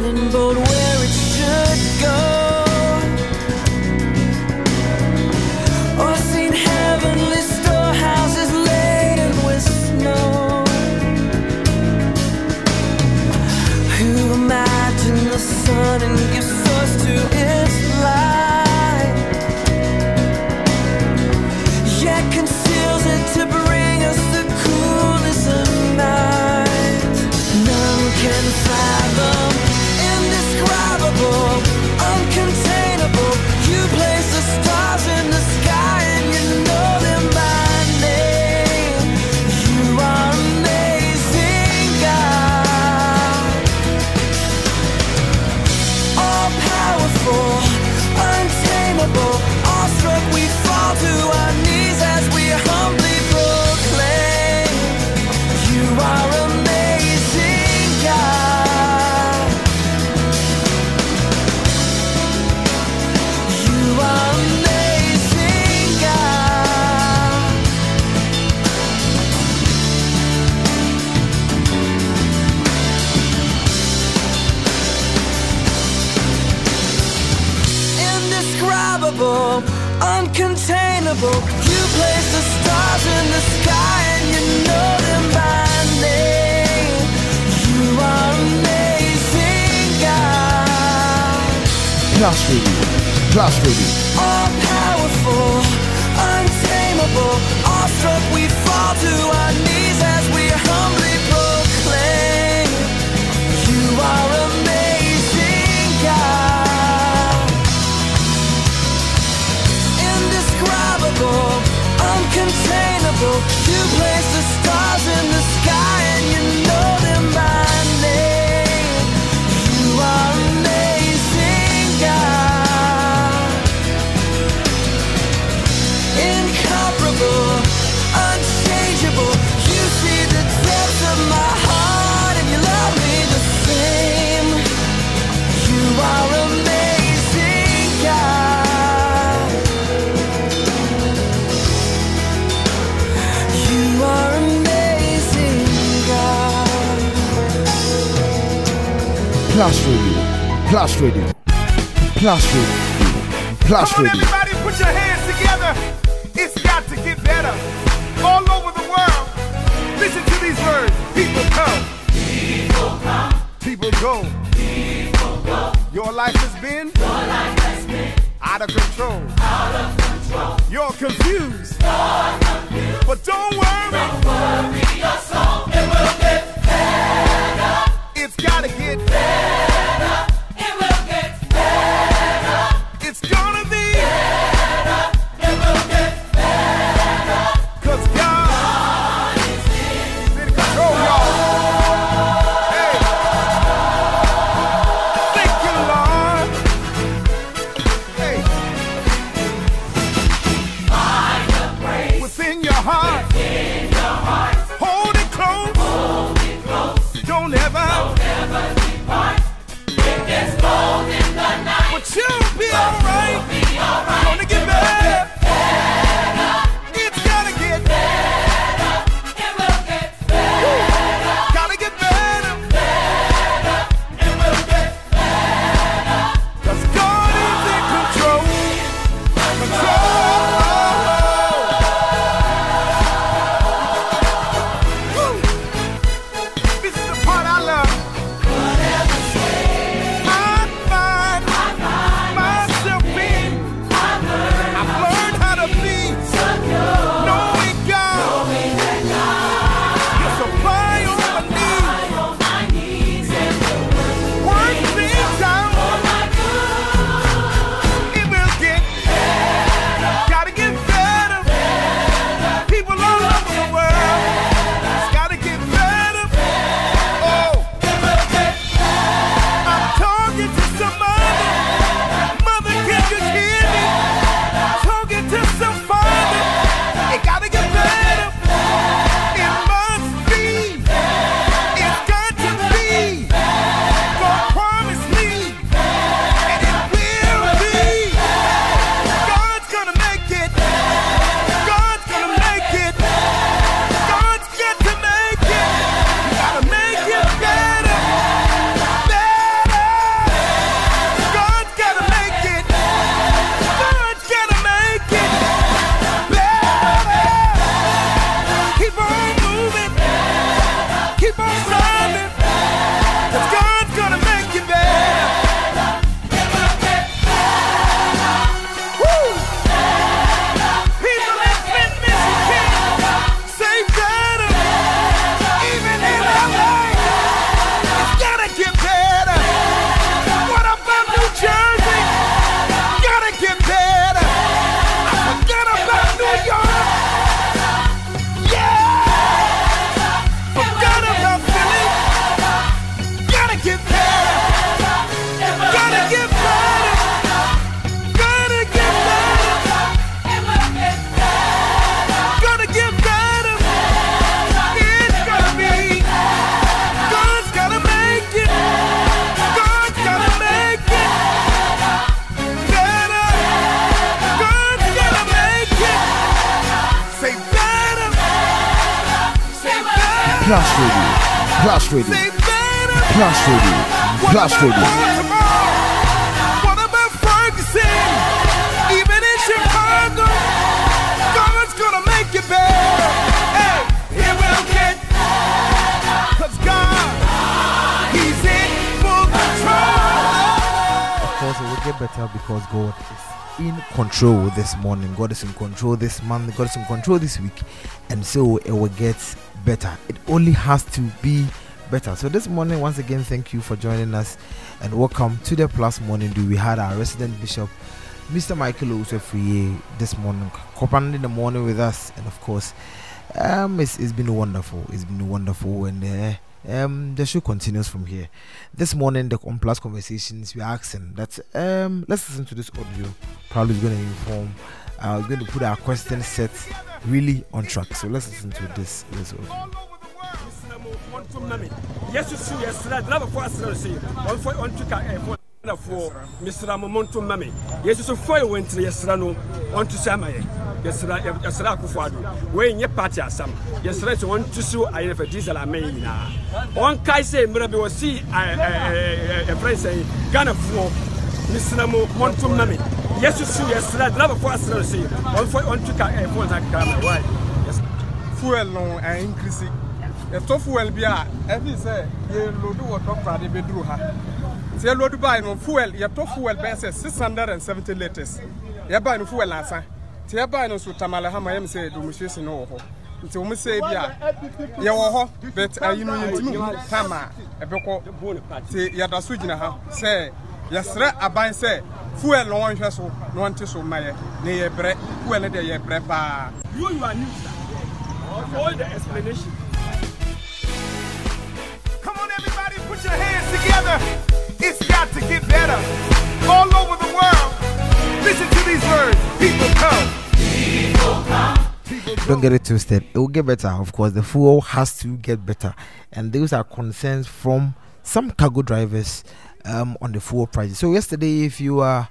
Lightning bolt where it should go. You place the stars in the sky and you know them by name. You are amazing God. Plus Ruby, plus Ruby. All powerful, untamable Awestruck. We fall to our knees uncontainable. You place the stars in the sky. Plus Radio. Plus Radio. Plus Radio. Plus Come Radio. On, everybody put your hands together. It's got to get better. All over the world. Listen to these words. People come. People come. People go. People go. Your life has been. Your life has been. Out of control. Out of control. You're confused. You're control this morning. God is in control this month. God is in control this week. And so it will get better. It only has to be better. So this morning, once again, thank you for joining us and welcome to the Plus Morning Do. We had our resident bishop, Mr. Michael Osefriye, this morning, cooperating in the morning with us. And of course, um, it's, it's been wonderful. It's been wonderful. And uh, um, the show continues from here. This morning, the on Plus Conversations, we're asking that um, let's listen to this audio. Probably going to inform. Uh, we're going to put our question set really on track. So let's listen to this. this audio. yesu su yɛsrɛ driverfoɔ asrɛ no sei ɔmfa ɔnto ka ɛfoɔ nafoɔ mesrɛ mo monto ma me yesu so fɔ yɛ wɔntiri yɛsrɛ no ɔnto so ama yɛ yɛsrɛ yɛ- yɛsrɛ akofo ado wɔnyɛ party asɛm. Yɛsrɛ sɛ wɔnto so ayɛfɛ diesel amɛn nyinaa. Ɔnkae sɛ mmerɛ bi wɔsi ɛfrɛ sɛ ghanafoɔ. Mesrɛ mo monto ma me. Yesu su yɛsrɛ driverfoɔ asrɛ no sei ɔmfa ɔnto ka ɛfoɔ nsa kakra ma yɛ Why? Yes. fuel no ɛ increase. Ɛtɔ fuel bi a ɛfi sɛ yɛlodu wɔ tɔprade bɛduru ha. Nti yɛlodu baa no fuel yɛtɔ fuel bɛyɛ sɛ six hundred and seventy litres yɛbaa no fuel asa nti yɛbaa no nso tamale ha ma yɛm sɛ demonstration no wɔ hɔ nti wɔn sɛ bi a yɛwɔ hɔ but ayi no yɛntumi hu time a ɛbɛkɔ nti yɛda so gyina ha sɛ yɛsrɛ aban sɛ fuel no wɔnhwɛ so na wɔnte so ma yɛ na yɛbrɛ fuel no deɛ yɛbrɛ paa You, you are new, sir. For all the explanation. Come on, everybody, put your hands together. It's got to get better. All over Don't get it twisted. It will get better. Of course, the fuel has to get better, and those are concerns from some cargo drivers um, on the fuel prices. So yesterday, if you are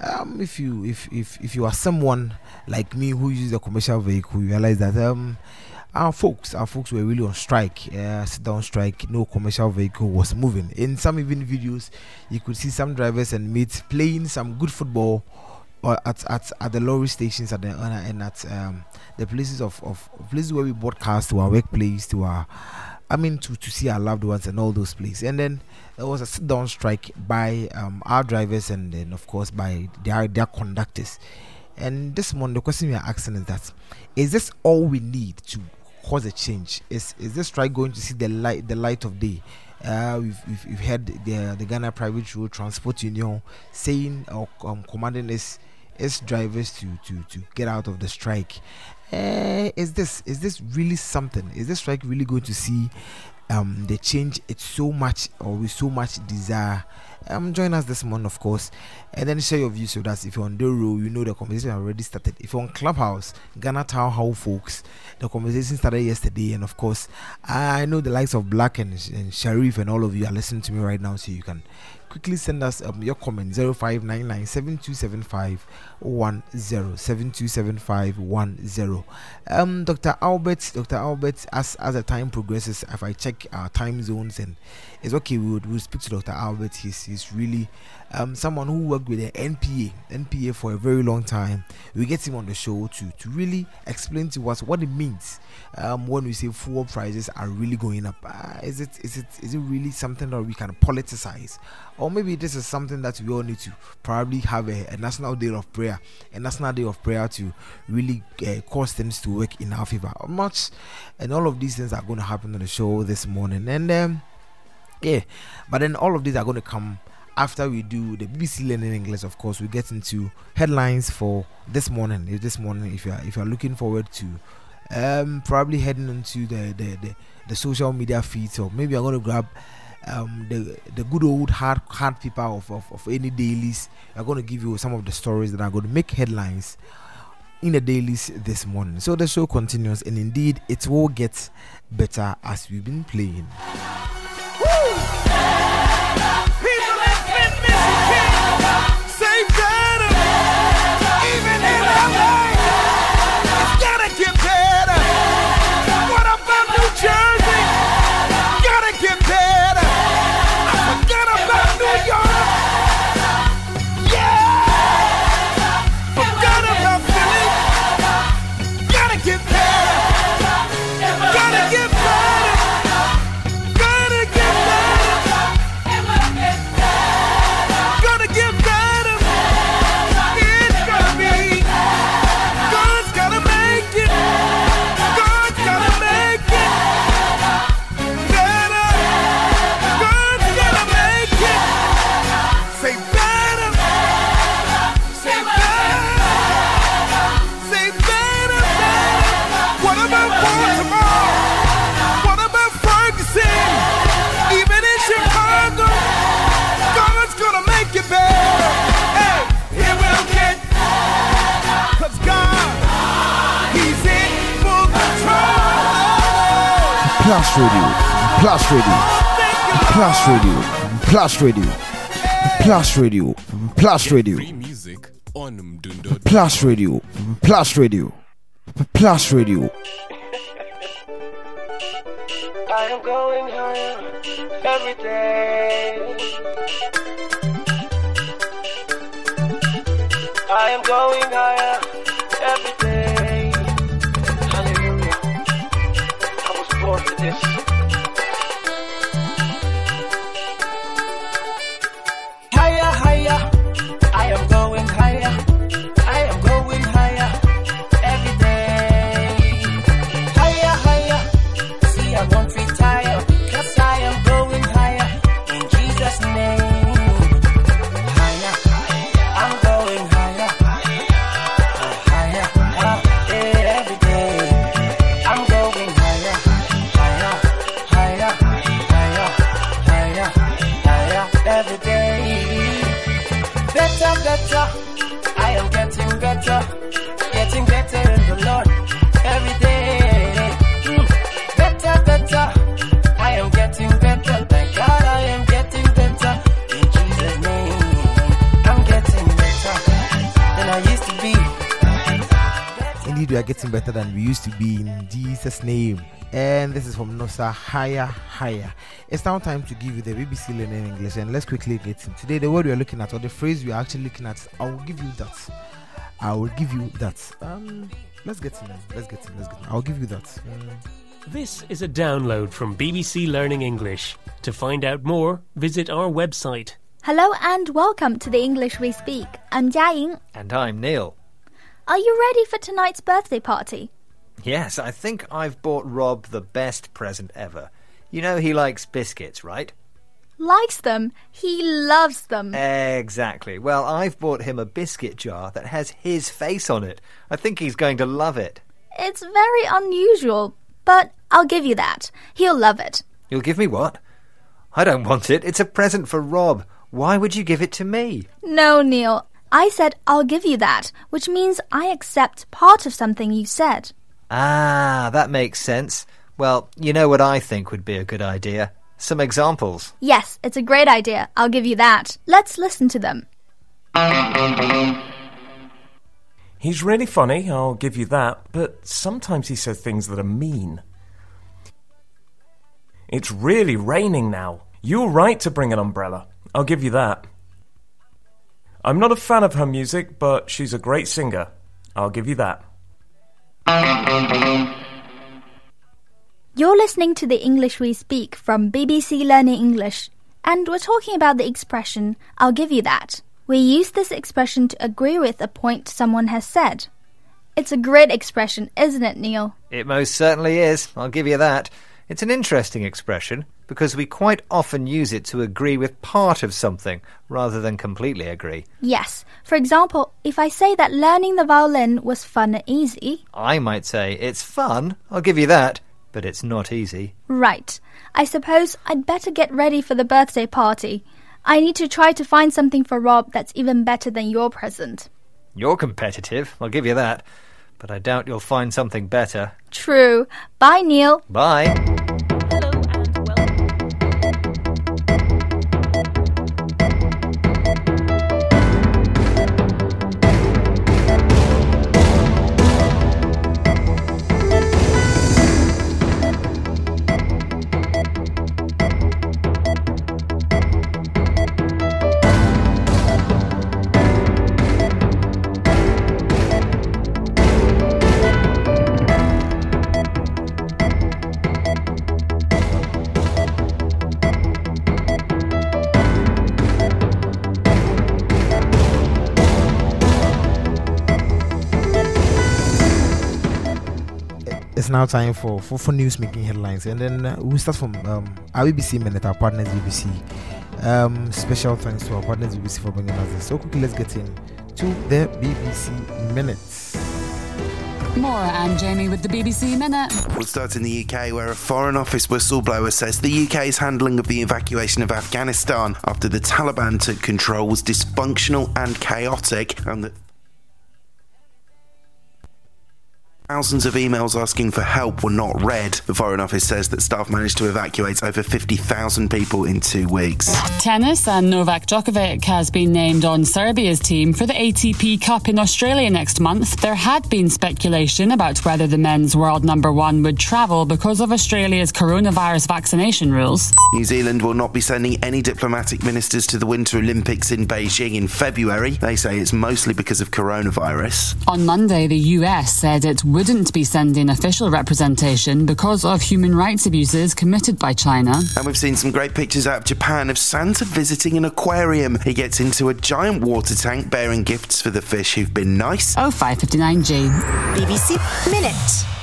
um, if you if, if if you are someone like me who uses a commercial vehicle, you realize that um, our folks our folks were really on strike, uh, sit down strike. No commercial vehicle was moving. In some even videos, you could see some drivers and mates playing some good football or at, at, at the lorry stations at the and at um, the places of, of places where we broadcast to our workplace to our I mean to, to see our loved ones and all those places. And then there was a sit down strike by um, our drivers and then of course by their their conductors. And this morning the question we are asking is that is this all we need to cause a change? Is is this strike going to see the light the light of day? Uh, we've, we've, we've heard the the Ghana Private Road Transport Union saying or um, commanding its its drivers to to to get out of the strike. Uh, is this is this really something? Is this strike really going to see um the change it's so much or with so much desire? Um, join us this morning, of course, and then share your views with us. If you're on the road, you know the conversation already started. If you're on Clubhouse, Ghana Town Hall folks, the conversation started yesterday, and of course, I know the likes of Black and, and Sharif and all of you are listening to me right now, so you can quickly send us um, your comment 0599 7275 10 um dr albert dr albert as as the time progresses if i check our time zones and it's okay we would we'll speak to dr albert. He's he's really um someone who worked with the npa npa for a very long time. We get him on the show to to really explain to us what it means um when we say fuel prices are really going up uh, is it is it is it really something that we can politicize? Or maybe this is something that we all need to probably have a, a national day of prayer a national day of prayer to really uh, cause things to work in our favor. Much and all of these things are going to happen on the show this morning. And um yeah but then all of these are going to come after we do the BBC Learning English, of course, we get into headlines for this morning. If This morning, if you are if you are looking forward to um, probably heading into the, the the the social media feeds, or maybe I'm going to grab um, the the good old hard hard paper of, of, of any dailies. I'm going to give you some of the stories that are going to make headlines in the dailies this morning. So the show continues, and indeed, it will get better as we've been playing. People Plus Radio, Plus Radio, Plus Radio, Plus Radio, Plus Radio, Plus Radio, music on Plus Radio, Plus Radio, Plus Radio. I am going higher every day. I am going higher every day. I was born Indeed, we are getting better than we used to be in Jesus' name. And this is from Nosa Higher Higher. It's now time to give you the BBC Learning English, and let's quickly get in. Today, the word we are looking at, or the phrase we are actually looking at, I will give you that. I will give you that. Um, let's get in. Let's get in. Let's get in. I'll give you that. Mm. This is a download from BBC Learning English. To find out more, visit our website. Hello and welcome to the English We Speak. I'm Jiaying. And I'm Neil. Are you ready for tonight's birthday party? Yes, I think I've bought Rob the best present ever. You know he likes biscuits, right? Likes them. He loves them. Exactly. Well, I've bought him a biscuit jar that has his face on it. I think he's going to love it. It's very unusual, but I'll give you that. He'll love it. You'll give me what? I don't want it. It's a present for Rob. Why would you give it to me? No, Neil. I said I'll give you that, which means I accept part of something you said. Ah, that makes sense. Well, you know what I think would be a good idea? Some examples. Yes, it's a great idea. I'll give you that. Let's listen to them. He's really funny, I'll give you that, but sometimes he says things that are mean. It's really raining now. You were right to bring an umbrella. I'll give you that. I'm not a fan of her music, but she's a great singer. I'll give you that. You're listening to the English We Speak from BBC Learning English, and we're talking about the expression, I'll give you that. We use this expression to agree with a point someone has said. It's a great expression, isn't it, Neil? It most certainly is. I'll give you that. It's an interesting expression because we quite often use it to agree with part of something rather than completely agree. Yes. For example, if I say that learning the violin was fun and easy, I might say, it's fun, I'll give you that, but it's not easy. right. I suppose I'd better get ready for the birthday party. I need to try to find something for Rob that's even better than your present. You're competitive, I'll give you that, but I doubt you'll find something better. True. Bye, Neil. Bye. It's now time for, for, for news making headlines, and then uh, we'll start from um, our BBC Minute, our partners BBC. Um, special thanks to our partners BBC for bringing us this. So quickly, let's get in to the BBC Minutes. Maura and Jamie with the BBC Minute. We'll start in the UK, where a Foreign Office whistleblower says the UK's handling of the evacuation of Afghanistan after the Taliban took control was dysfunctional and chaotic, and that Thousands of emails asking for help were not read. The Foreign Office says that staff managed to evacuate over 50,000 people in two weeks. Tennis and Novak Djokovic has been named on Serbia's team for the ATP Cup in Australia next month. There had been speculation about whether the men's world number one would travel because of Australia's coronavirus vaccination rules. New Zealand will not be sending any diplomatic ministers to the Winter Olympics in Beijing in February. They say it's mostly because of coronavirus. On Monday, the US said it wouldn't be sending official representation because of human rights abuses committed by China. And we've seen some great pictures out of Japan of Santa visiting an aquarium. He gets into a giant water tank bearing gifts for the fish who've been nice. Oh, 559G. BBC Minute.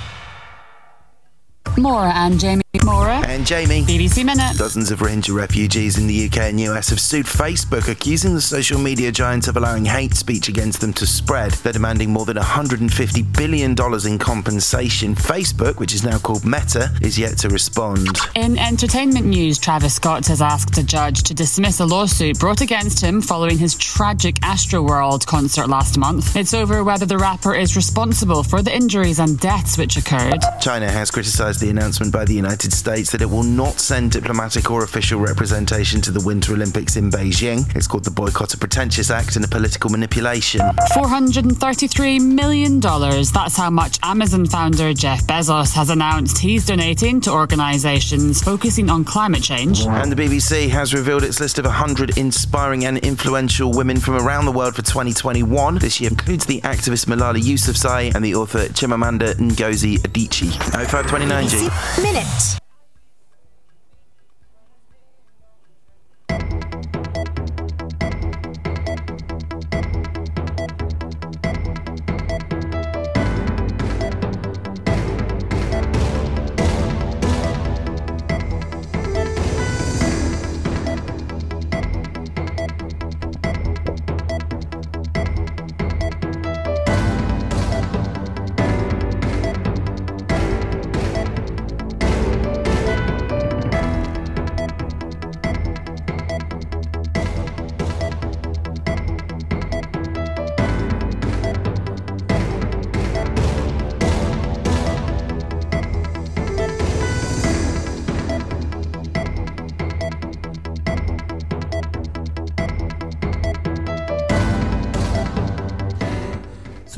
Maura and Jamie. Maura. And Jamie. BBC Minute. Dozens of Rohingya refugees in the UK and US have sued Facebook, accusing the social media giant of allowing hate speech against them to spread. They're demanding more than $150 billion in compensation. Facebook, which is now called Meta, is yet to respond. In entertainment news, Travis Scott has asked a judge to dismiss a lawsuit brought against him following his tragic Astroworld concert last month. It's over whether the rapper is responsible for the injuries and deaths which occurred. China has criticised the announcement by the United States that it will not send diplomatic or official representation to the Winter Olympics in Beijing. It's called the Boycott of Pretentious Act and a political manipulation. $433 million. That's how much Amazon founder Jeff Bezos has announced he's donating to organisations focusing on climate change. And the BBC has revealed its list of 100 inspiring and influential women from around the world for 2021. This year includes the activist Malala Yousafzai and the author Chimamanda Ngozi Adichie. 0529G. Minute.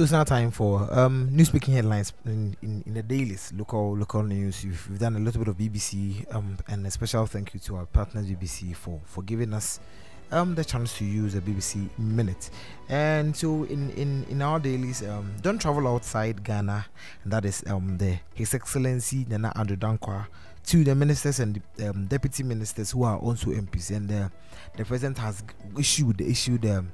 It's now time for um, news speaking headlines in, in, in the dailies, local local news. We've, we've done a little bit of BBC, um, and a special thank you to our partners BBC for for giving us um, the chance to use a BBC minute. And so in in, in our dailies, um, don't travel outside Ghana, and that is um, the His Excellency Nana Addo Dankwa to the ministers and the, um, deputy ministers who are also MPs, and uh, the president has issued issued. Um,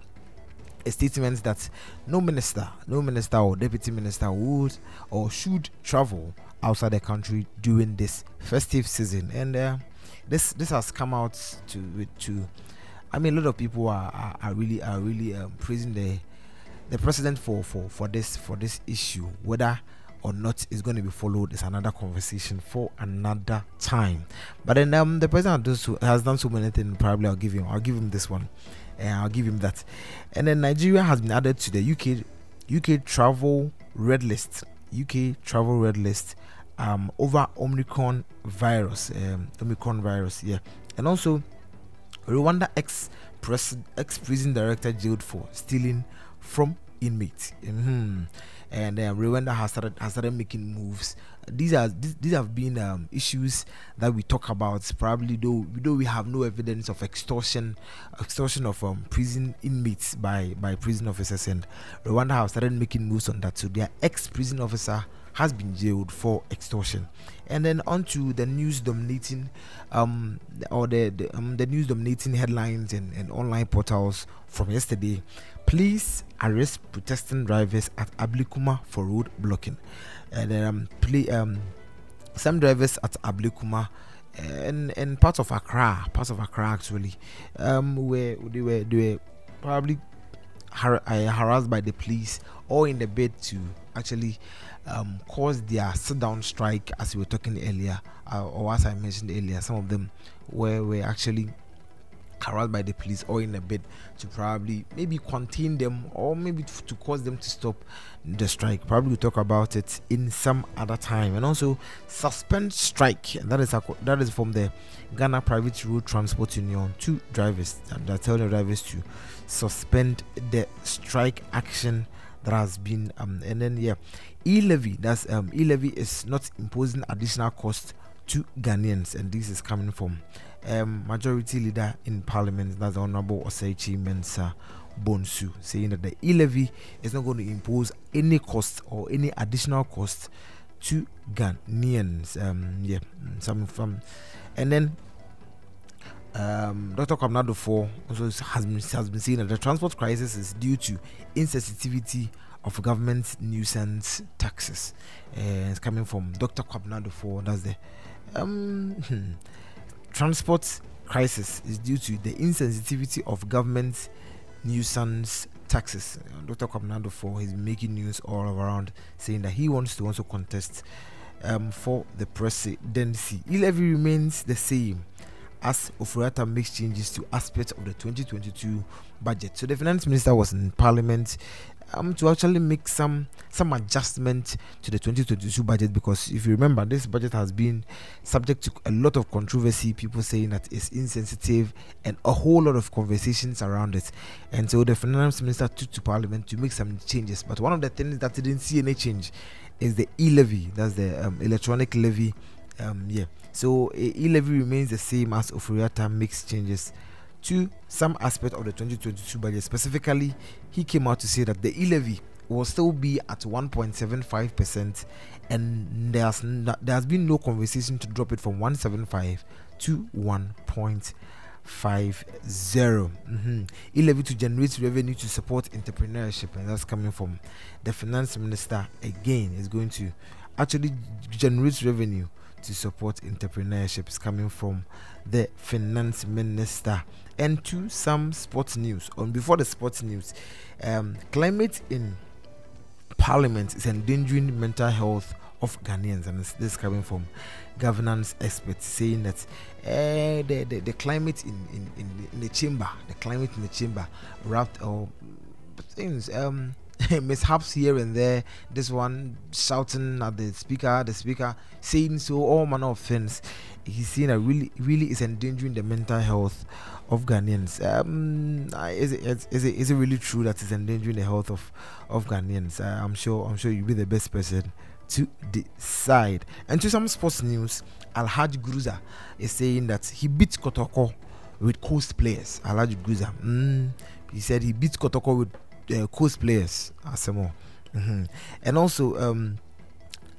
a statement that no minister, no minister or deputy minister would or should travel outside the country during this festive season. And uh, this this has come out to to. I mean, a lot of people are are, are really are really um, praising the the president for for for this for this issue. Whether or not is going to be followed is another conversation for another time. But then um, the president has, so, has done so many things. Probably I'll give him I'll give him this one and I'll give him that. And then Nigeria has been added to the UK UK travel red list. UK travel red list um, over Omicron virus. Um, Omicron virus, yeah. And also Rwanda ex ex prison director jailed for stealing from inmates. Mm-hmm. And Rwanda has started has started making moves. These are these, these have been um, issues that we talk about. Probably though though we have no evidence of extortion, extortion of um, prison inmates by by prison officers. And Rwanda have started making moves on that. So their ex prison officer has been jailed for extortion. And then on to the news dominating, um, or the the, um, the news dominating headlines and, and online portals from yesterday. Police arrest protesting drivers at Ablekuma for road blocking. And um, um, some drivers at Ablekuma and and parts of Accra, parts of Accra actually, um, where they were they were probably har- uh, harassed by the police or in the bid to actually um, cause their sit down strike, as we were talking earlier, uh, or as I mentioned earlier, some of them were, were actually harassed by the police or in a bid to probably maybe contain them or maybe f- to cause them to stop the strike. Probably we'll talk about it in some other time. And also suspend strike. That is acco- that is from the Ghana Private Road Transport Union to drivers. And they tell the drivers to suspend the strike action that has been um and then yeah e-levy that's um e-levy is not imposing additional cost to Ghanaians and this is coming from um majority leader in parliament that's the honorable Oseichi Mensah Bonsu, saying that the e-levy is not going to impose any cost or any additional cost to Ghanaians um yeah some from and then um, Dr. Kwabena Duffuor also has been, has been saying that the transport crisis is due to insensitivity of government nuisance taxes. Uh, it's coming from Dr. Kwabena Duffuor. That's the um, transport crisis is due to the insensitivity of government nuisance taxes. Uh, Dr. Kwabena Duffuor is making news all around saying that he wants to also contest um, for the presidency. E-levy remains the same as Ofori-Atta makes changes to aspects of the 2022 budget. So the finance minister was in parliament um, to actually make some some adjustment to the 2022 budget because if you remember this budget has been subject to a lot of controversy. People saying that it's insensitive and a whole lot of conversations around it. And so the finance minister took to parliament to make some changes. But one of the things that didn't see any change is the e-levy. That's the um, electronic levy um, yeah. So e levy remains the same as Ofori-Atta makes changes to some aspect of the 2022 budget. Specifically, he came out to say that the e levy will still be at 1.75 percent, and there's no, there has been no conversation to drop it from 1.75 to 1.50. Mm-hmm. E levy to generate revenue to support entrepreneurship, and that's coming from the finance minister again. Is going to actually generate revenue to support entrepreneurship is coming from the finance minister. And to some sports news. On before the sports news, um, climate in parliament is endangering mental health of Ghanaians, and this is coming from governance experts saying that uh, the, the the climate in in, in, the, in the chamber, the climate in the chamber, wrapped or things um mishaps here and there. This one shouting at the speaker, the speaker saying so, all manner of things. He's saying that really, really is endangering the mental health of Ghanaians. Um, is it, is it, is it really true that it's endangering the health of of Ghanaians? Uh, I'm sure, I'm sure you'll be the best person to decide. And to some sports news, Alhaji Guruza is saying that he beat Kotoko with coast players. Alhaji Guruza, mm, he said he beat Kotoko with uh, coast players Asemo. Mm-hmm. And also, um,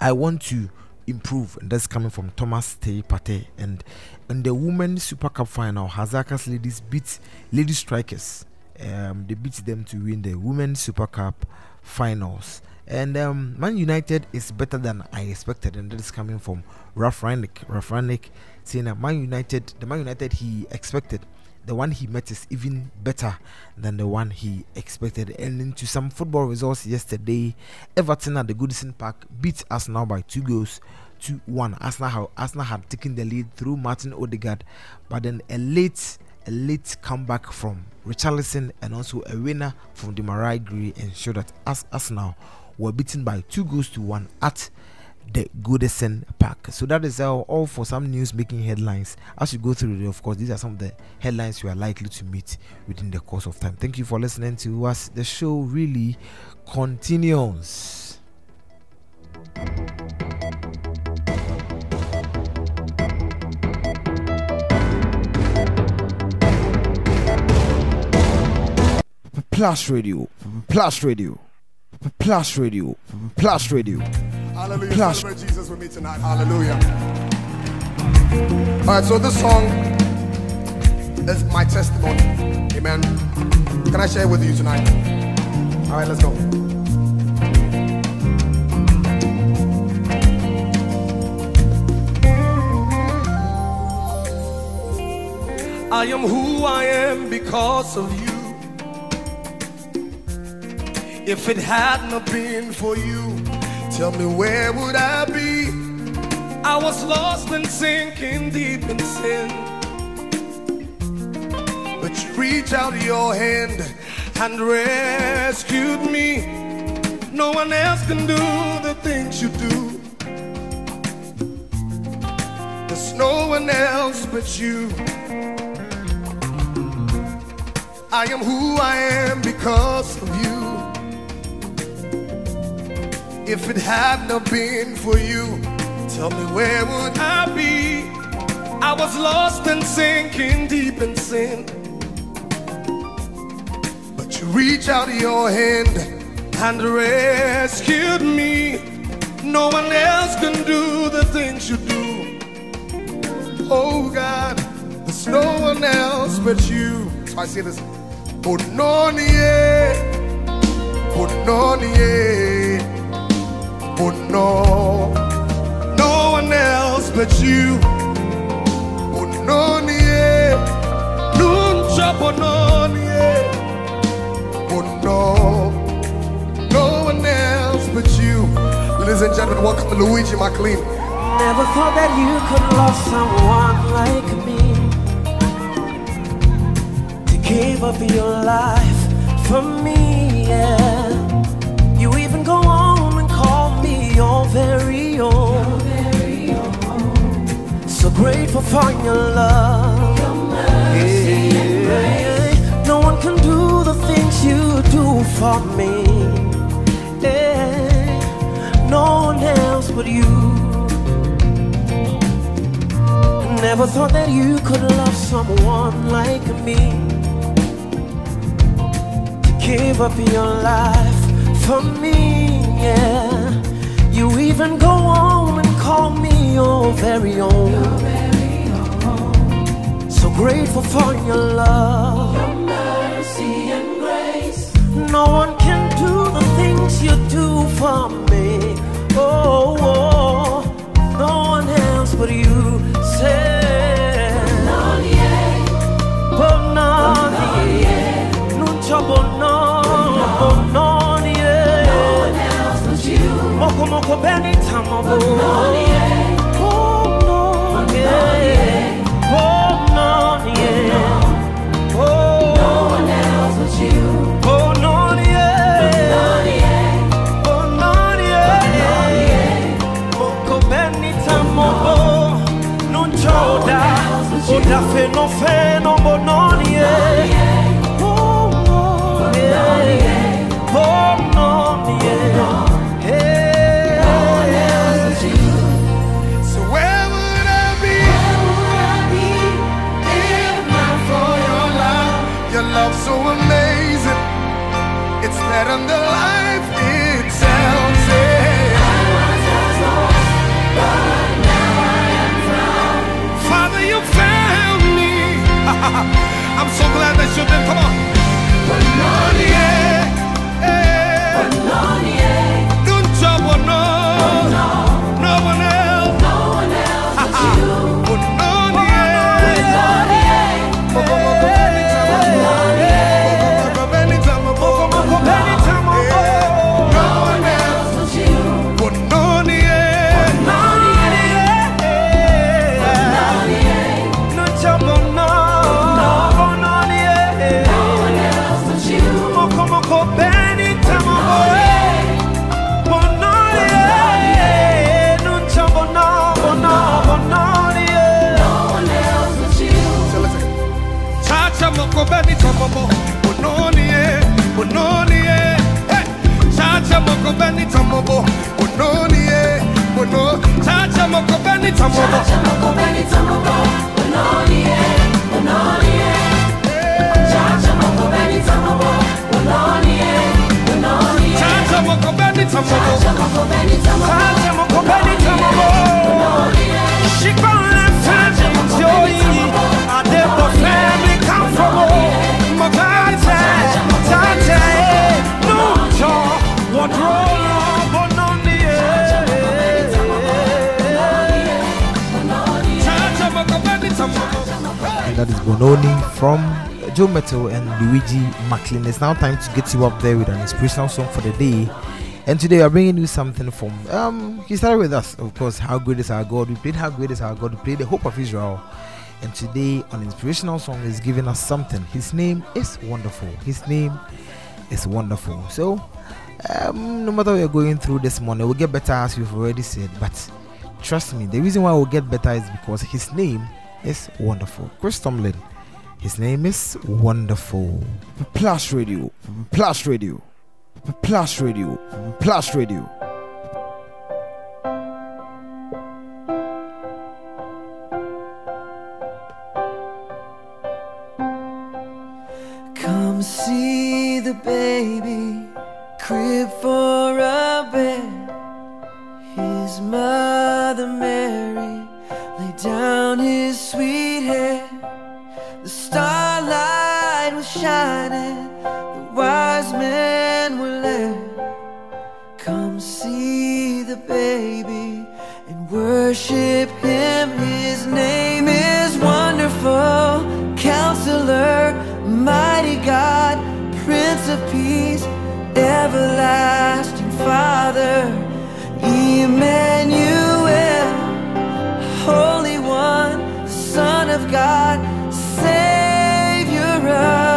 I want to improve, and that's coming from Thomas Teye Partey. And in the Women Super Cup final, Hasaacas ladies beat Lady Strikers. Um, they beat them to win the Women Super Cup finals. And um, Man United is better than I expected, and that is coming from Ralf Rangnick. Ralf Rangnick saying that Man United, the Man United he expected the one he met is even better than the one he expected. And into some football results yesterday, Everton at the Goodison Park beat Arsenal by two goals to one. Arsenal, Arsenal had taken the lead through Martin Odegaard, but then a late, a late comeback from Richarlison and also a winner from Demarai Gray ensured that Arsenal were beaten by two goals to one at the Goodison Park. So that is all, all for some news making headlines. As you go through of course, these are some of the headlines you are likely to meet within the course of time. Thank you for listening to us. The show really continues. Plus Radio, Plus Radio, Plus Radio, Plus Radio. Hallelujah. Plus. Celebrate Jesus with me tonight. Hallelujah. All right, so this song is my testimony. Amen. Can I share it with you tonight? All right, let's go. I am who I am because of you. If it had not been for you, tell me where would I be? I was lost and sinking deep in sin. But you reach out your hand and rescued me. No one else can do the things you do. There's no one else but you. I am who I am because of you. If it had not been for you, tell me where would I be? I was lost and sinking deep in sin. But you reach out your hand and rescued me. No one else can do the things you do. Oh God, there's no one else but you. So I say this. Bononie, Bononie, Bono. No one else but you. Bononie, Nuncha Bononie, Bono. No No one else but you. Ladies and gentlemen, welcome to Luigi Maclean. Never thought that you could love someone like me. To give up your life for me, yeah. Your very own. So grateful for your love. Yeah. No one can do the things you do for me. No one else but you. Never thought that you could love someone like me. To give up your life for me, yeah. You even go on and call me your very own. So grateful for your love, your mercy and grace. No one tamo moko beni beni tamobo, bononi eh, bononi eh. Chacha moko beni tamobo, bononi eh, bononi eh. Chacha moko beni tamobo, chacha moko beni tamobo, chacha moko beni tamobo, bononi eh. Shikwana family joy, Adebo family come from home. Magate, tate, nucho, wadrolo, bononi Bononi from Joe Mettle and Luigi Maclean. It's now time to get you up there with an inspirational song for the day. And today we are bringing you something from um he started with us, of course, How Great is Our God. We played How Great is Our God, we played the Hope of Israel. And today, an Inspirational Song, is giving us something. His name is wonderful. His name is wonderful. So, um, no matter what you're going through this morning, we'll get better as you've already said. But trust me, the reason why we'll get better is because his name is wonderful. Chris Tomlin. His name is wonderful. Plus Radio. Plus Radio. Plus Radio. Plus Radio. Come see the baby, crib for a bed. His mother Mary lay down sweet head. The starlight was shining, the wise men were led. Come see the baby and worship him. His name is Wonderful Counselor, Mighty God, Prince of Peace, Everlasting Father, Emmanuel, Holy Son of God, Savior of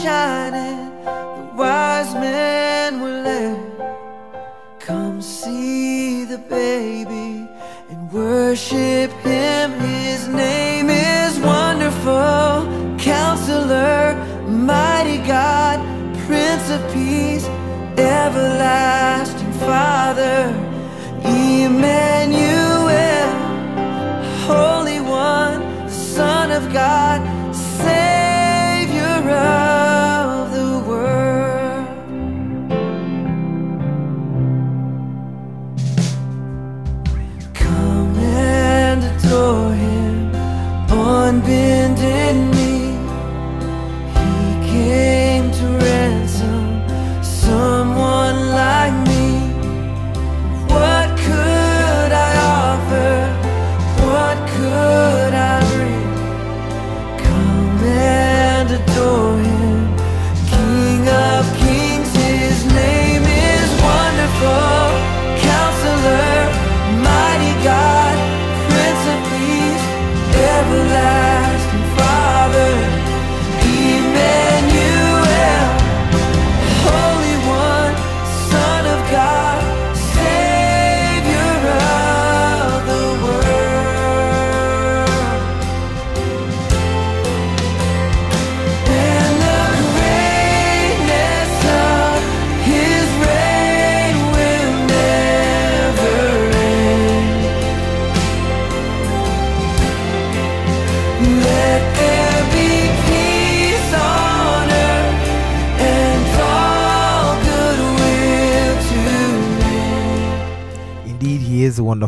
shining, the wise men were led. Come see the baby and worship him. His name is Wonderful Counselor, Mighty God, Prince of Peace, Everlasting Father, Emmanuel, Holy One, Son of God,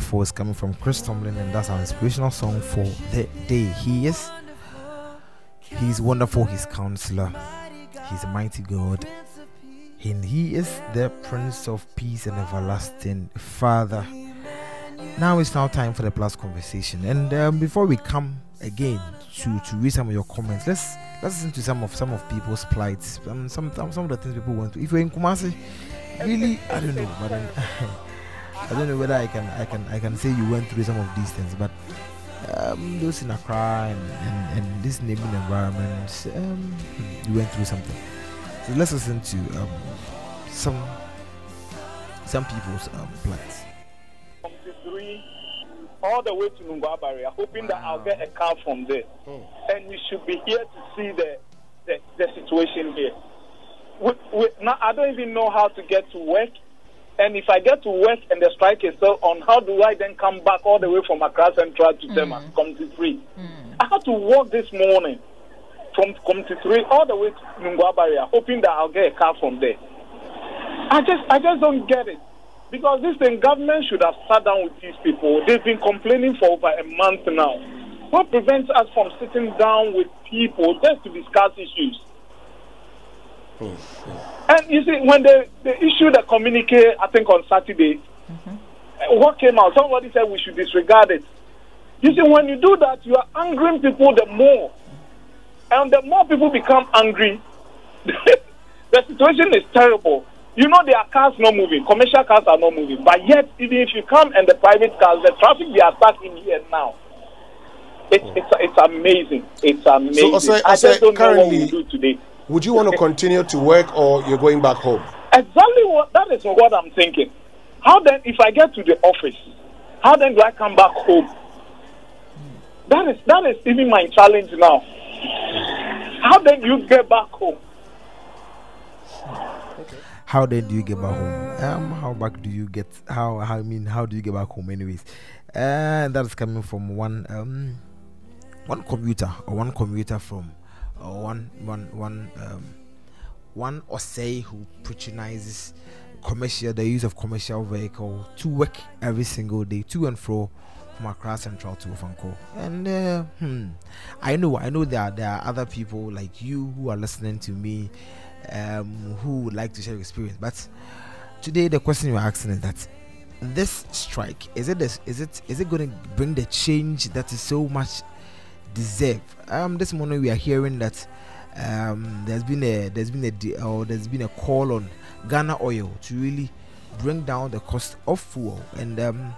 he is coming from Chris Tomlin, and that's our inspirational song for the day. He is. He's wonderful. He's counselor. He's mighty God. And he is the Prince of Peace and everlasting Father. Now it's now time for the plus conversation. And um, before we come again to, to read some of your comments, let's let's listen to some of some of people's plights. Um, some some some of the things people went through. If you're in Kumasi, really, I don't know, but I don't know whether I can I can I can say you went through some of these things, but um, those in Accra and, and, and this neighboring environment, um, you went through something. So let's listen to um, some some people's um, plights. three all the way to Nungwa barrier, hoping that I'll get a car from there. And you should be here to see the the, the situation here. With, with, now, I don't even know how to get to work. And if I get to work and the strike is still on, how do I then come back all the way from Accra Central to mm. Tema, Community 3? Mm. I had to walk this morning from Community 3 all the way to Nungwa barrier, hoping that I'll get a car from there. I just, I just don't get it. Because this thing, government should have sat down with these people. They've been complaining for over a month now. What prevents us from sitting down with people just to discuss issues? And you see, when they, they issued a communique, I think on Saturday, uh, what came out? Somebody said we should disregard it. You see, when you do that, you are angering people the more. And the more people become angry, the situation is terrible. You know, there are cars not moving, commercial cars are not moving. But yet, even if you come and the private cars, the traffic they are stuck in here now. It's, it's, it's amazing. It's amazing. So, Osei, I just don't know what we do today. Would you want to continue to work or you're going back home? Exactly what that is what I'm thinking. How then, if I get to the office, how then do I come back home? That is that is even my challenge now. How then do you get back home? How then do you get back home? Um, how back do you get? How, how I mean, how do you get back home? Anyways, and that's coming from one um one commuter or one commuter from or one one one um one or say who patronizes commercial the use of commercial vehicle to work every single day to and fro from Accra Central to Ofankor. And uh, hmm, I know I know there there are other people like you who are listening to me um, who would like to share experience. But today the question you're asking is that this strike is it this, is it is it going to bring the change that is so much deserved? Um, this morning we are hearing that um, there's been a there's been a or there's been a call on Ghana Oil to really bring down the cost of fuel and um,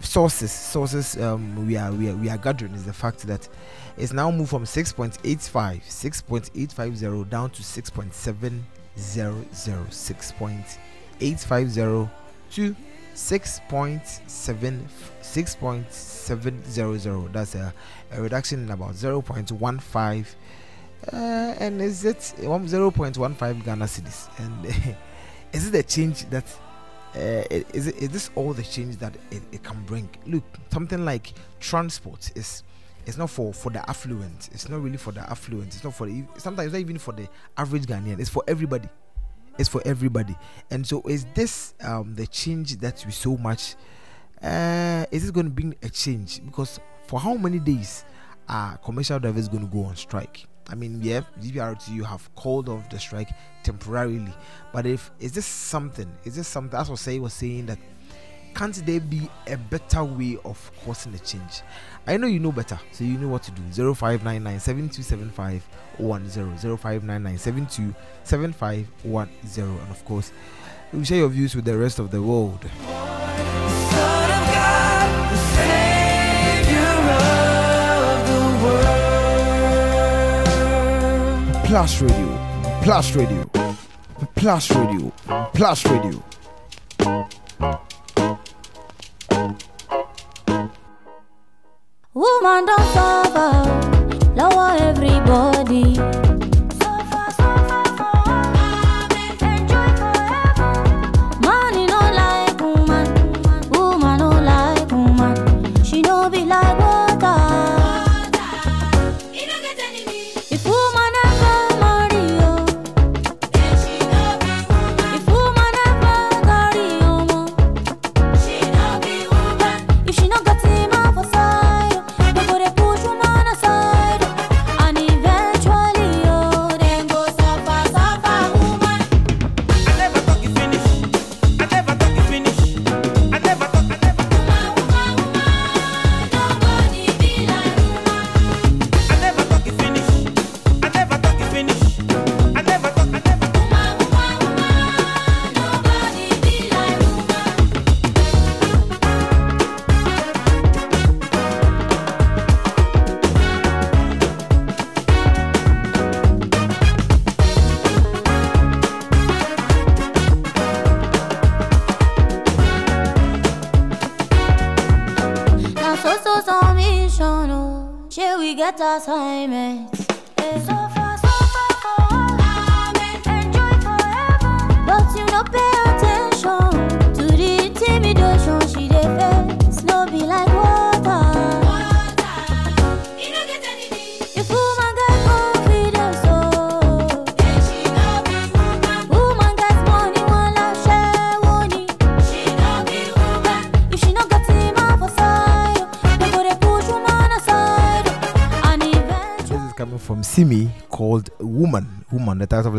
sources sources um, we are we are we are gathering is the fact that it's now moved from 6.85 6.850 down to 6.700 6.850 to 6.7 6.700 that's a, a reduction in about 0.15 uh, and is it one- 0.15 Ghana cedis and is it a change that uh, is, it, is this all the change that it, it can bring? Look something like transport is it's not for for the affluent. It's not really for the affluent. It's not for the sometimes not even for the average ghanaian. It's for everybody. It's for everybody. And so is this um the change that we so much uh is it going to bring a change? Because for how many days are commercial drivers going to go on strike I mean, yeah, GPRTU have called off the strike temporarily, but if is this something? Is this something? That's what say, was saying that can't there be a better way of causing a change? I know you know better, so you know what to do. 0599 7275 0599 7275 And of course, you share your views with the rest of the world. Plus Radio, Plus Radio, Plus Radio, Plus Radio. Woman don't suffer, lower everybody.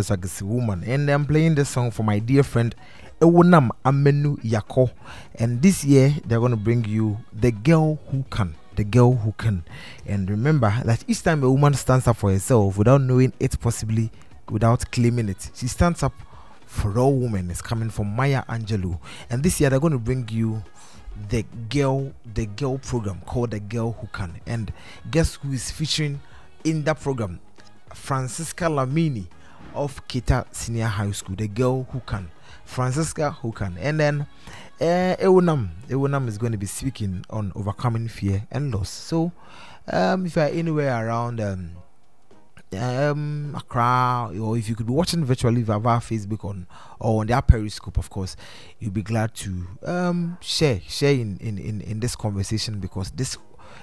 Woman. The title of the song is Woman. And I'm playing this song for my dear friend Ewonam Amenu Yako. And this year they're going to bring you The Girl Who Can. The Girl Who Can. And remember that each time a woman stands up for herself without knowing it possibly, without claiming it, she stands up for all women. It's coming from Maya Angelou. And this year they're going to bring you the girl the girl program called the girl who can and guess who is featuring in that program francisca lamini of Keta senior high school the girl who can francisca who can. And then uh, Ewunam Ewunam is going to be speaking on overcoming fear and loss. So um, if you are anywhere around um, um Accra or if you could be watching virtually via Facebook on or on their Periscope of course you'll be glad to um share share in, in, in, in this conversation because this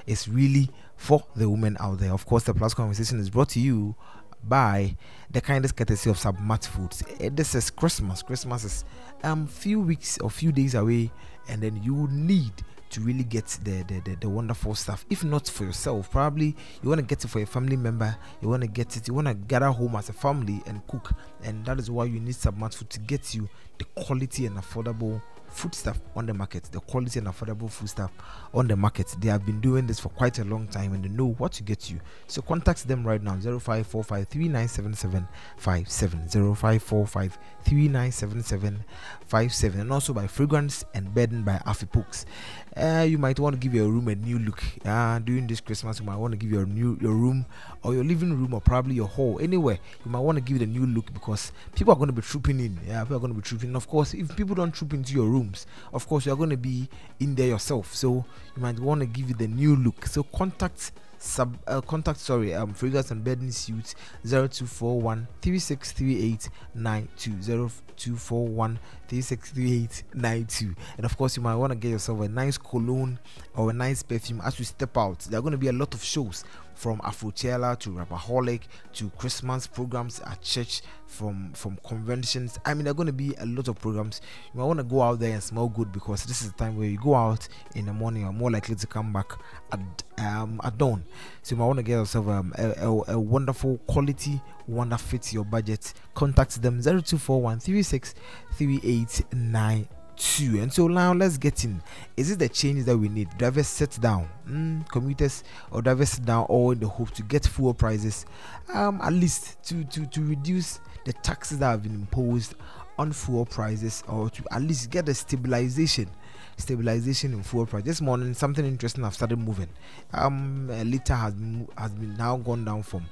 is really for the women out there. Of course the plus conversation is brought to you by the kindest courtesy of Submat Foods. Eh, This is Christmas. Christmas is um few weeks or few days away, and then you need to really get the, the, the, the wonderful stuff. If not for yourself, probably you want to get it for a family member. You want to get it. You want to gather home as a family and cook, and that is why you need Submat Food to get you the quality and affordable food stuff on the market the quality and affordable food stuff on the market. They have been doing this for quite a long time and they know what to get you. So contact them right now 0545397757 0545397757 and also by fragrance and bedding by afipooks uh, you might want to give your room a new look. Uh, during this christmas you might want to give your new your room or your living room or probably your hall. Anywhere you might want to give it a new look because people are going to be trooping in. Yeah people are going to be trooping. In. of course if people don't troop into your rooms of course you're going to be in there yourself. So you might want to give it a new look. So contact sub uh, contact sorry um fragrance and bedding suits 0241 3638 0241 3638 and of course you might want to get yourself a nice cologne or a nice perfume as you step out. There are going to be a lot of shows from Afrochella to Rapperholic to Christmas programs at church, from from conventions. I mean, there are going to be a lot of programs. You might want to go out there and smell good because this is the time where you go out in the morning, you're more likely to come back at um at dawn. So you might want to get yourself um, a, a, a wonderful quality one that fits your budget. Contact them 0241 36 3892 two. And so now let's get in. Is it the change that we need? Drivers sit down, mm, commuters or drivers sit down, all in the hope to get fuel prices, um, at least to to to reduce the taxes that have been imposed on fuel prices, or to at least get a stabilization stabilization in fuel price. This morning, something interesting have started moving. Um, a liter has been, has been now gone down from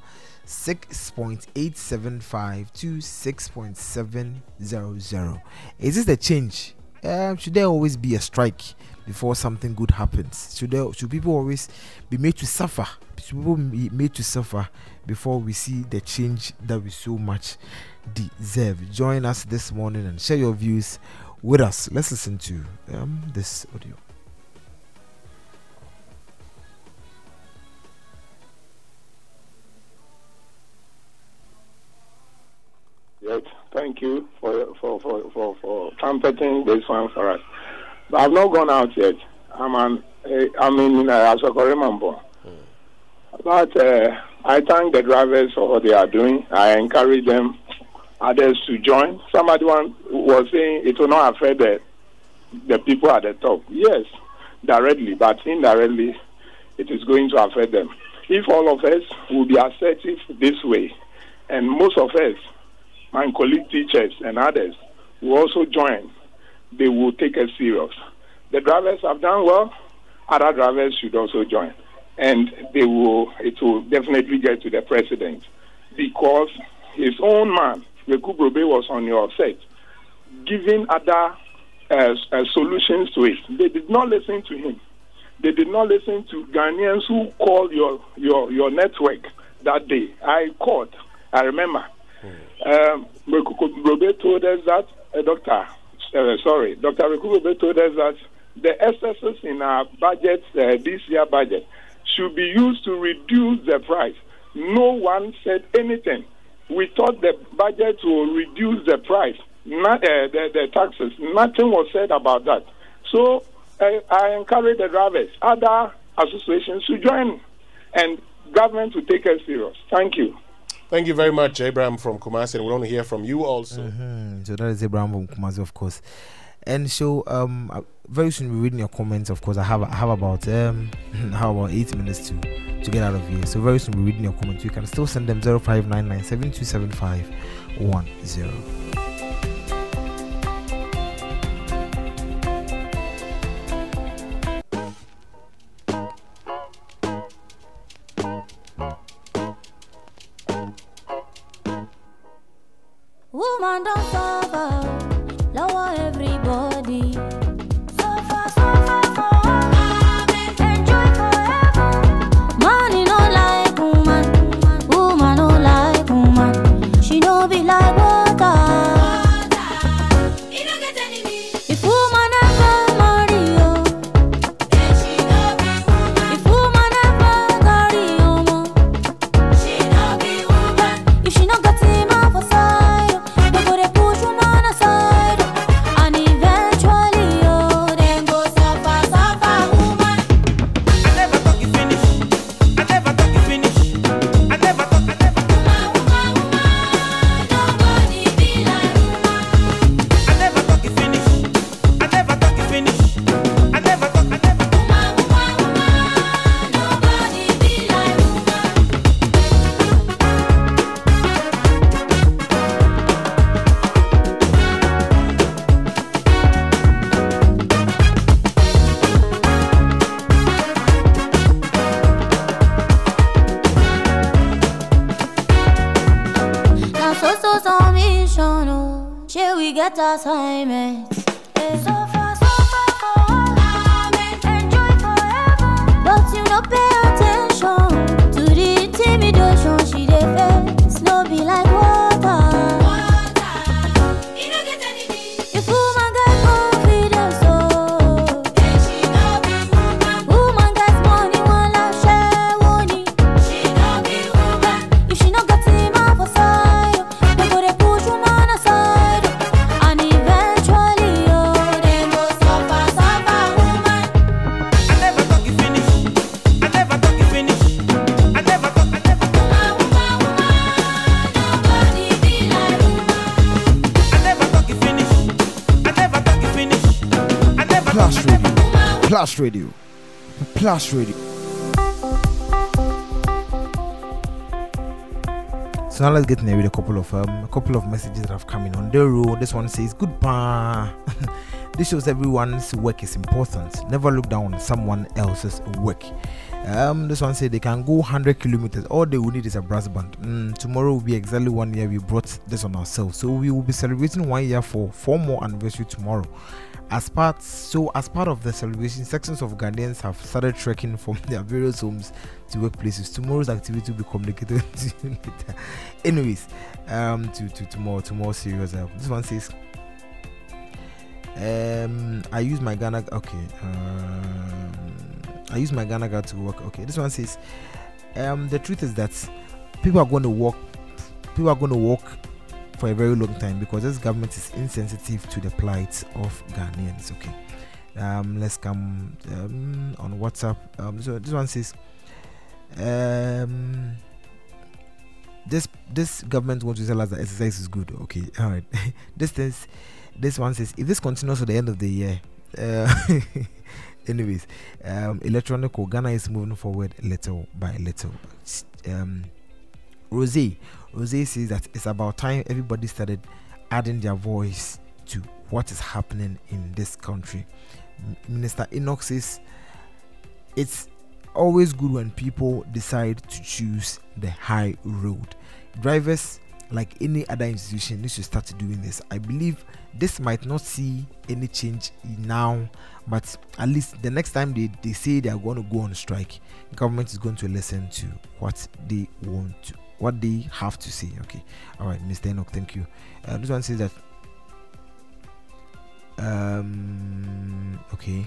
6.875 to 6.700. Is this the change? Um, should there always be a strike before something good happens? Should there, should people always be made to suffer? Should people be made to suffer before we see the change that we so much deserve? Join us this morning and share your views with us. Let's listen to um, this audio. Yes, thank you for for for for, for trumpeting this one for us. But I've not gone out yet. I'm an eh, I'm in uh, Asokore Mampong. But uh, I thank the drivers for what they are doing. I encourage them, others to join. Somebody one was saying it will not affect the the people at the top. Yes, directly, but indirectly, it is going to affect them. If all of us will be assertive this way, and most of us, my colleague teachers and others, will also join, they will take us serious. The drivers have done well, other drivers should also join. And they will it will definitely get to the president because his own man, Rekubrobe, was on your set, giving other uh, uh, solutions to it. They did not listen to him. They did not listen to Ghanaians who called your your your network that day. I called. I remember. Um, told us that uh, doctor, uh, sorry, Dr. Rekubrobe told us that the excesses in our budget, uh, this year budget, should be used to reduce the price. No one said anything. We thought the budget will reduce the price, not uh, the, the taxes. Nothing was said about that. So I, I encourage the drivers, other associations to join, and government to take us serious. Thank you. Thank you very much, Abraham from Kumasi, and we want to hear from you also. Mhm. So that is Abraham from Kumasi, of course. And so, um, uh, very soon we're reading your comments. Of course, I have I have about um, how about eight minutes to to get out of here. So very soon we're reading your comments. You can still send them zero five nine nine seven two seven five one zero. Woman Plus Radio. Plus Radio. So now let's get in there with a couple of um, a couple of messages that have come in on the road. This one says, "Goodbye." this shows everyone's work is important. Never look down on someone else's work. Um, this one said they can go 100 kilometers. All they will need is a brass band. Mm, tomorrow will be exactly one year we brought this on ourselves. So we will be celebrating one year for four more anniversary tomorrow. As part so as part of the celebration, sections of Ghanaians have started trekking from their various homes to workplaces. Tomorrow's activity will be communicated to you later. Anyways, um, to to tomorrow, tomorrow serious. Uh, this one says, um, I use my Ghana. Okay, um, I use my Ghana card to work. Okay, this one says, um, the truth is that people are going to work. People are going to work for a very long time because this government is insensitive to the plight of Ghanaians. Okay, um, let's come um, on WhatsApp. Um, so this one says, um, this this government wants to tell us that exercise is good. Okay, all right. this is this one says if this continues to the end of the year. Uh, anyways, um, electronic Ghana is moving forward little by little. Um, Rose, Rose says that it's about time everybody started adding their voice to what is happening in this country. Minister Enoch says it's always good when people decide to choose the high road. Drivers, like any other institution, need to start doing this. I believe this might not see any change now, but at least the next time they, they say they are going to go on strike, government is going to listen to what they want to what they have to say. Okay, all right, Mr. Enoch, thank you. Uh, this one says that. Um, okay.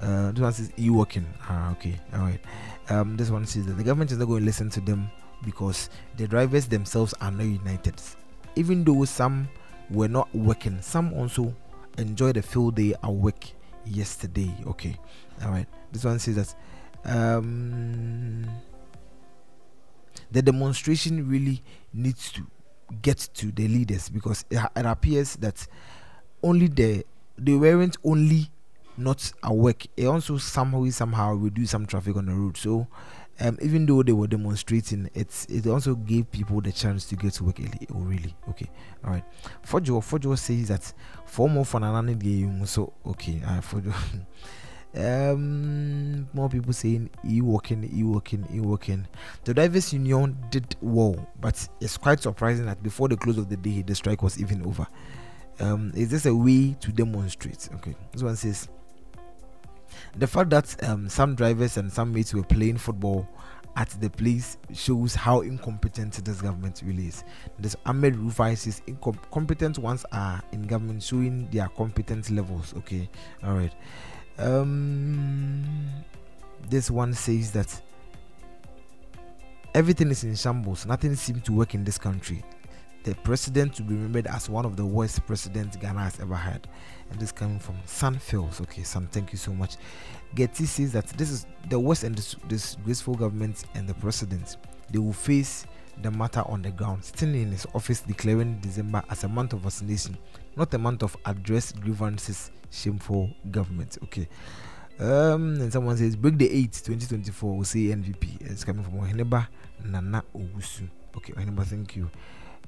Uh, this one says e working. Ah, okay, all right. Um, this one says that the government is not going to listen to them because the drivers themselves are not united. Even though some were not working, some also enjoyed the full day at work yesterday. Okay, all right. This one says that. Um, the demonstration really needs to get to the leaders because it, it appears that only the they weren't only not at work it also somehow somehow reduced some traffic on the road. So um, even though they were demonstrating it's it also gave people the chance to get to work early. Oh really? Okay. All right Fojo Fojo says that four more for another day so okay. Uh, Fojo um more people saying e working e working e working the drivers union did well but it's quite surprising that before the close of the day the strike was even over um is this a way to demonstrate okay this one says the fact that um, some drivers and some mates were playing football at the place shows how incompetent this government really is. This Ahmed Rufai says incompetent ones are in government showing their competence levels. Okay, all right. Um, this one says that everything is in shambles. Nothing seems to work in this country. The president to be remembered as one of the worst presidents Ghana has ever had. And this coming from Phils. Okay, Sun, thank you so much. Getty says that this is the worst and dis- disgraceful government and the president. They will face the matter on the ground, standing in his office declaring December as a month of vaccination, not a month of address grievances shameful government. Okay. Um, and someone says break the eight 2024 will say NPP. It's coming from Oheneba Nana Owusu. Okay, Oheneba, thank you.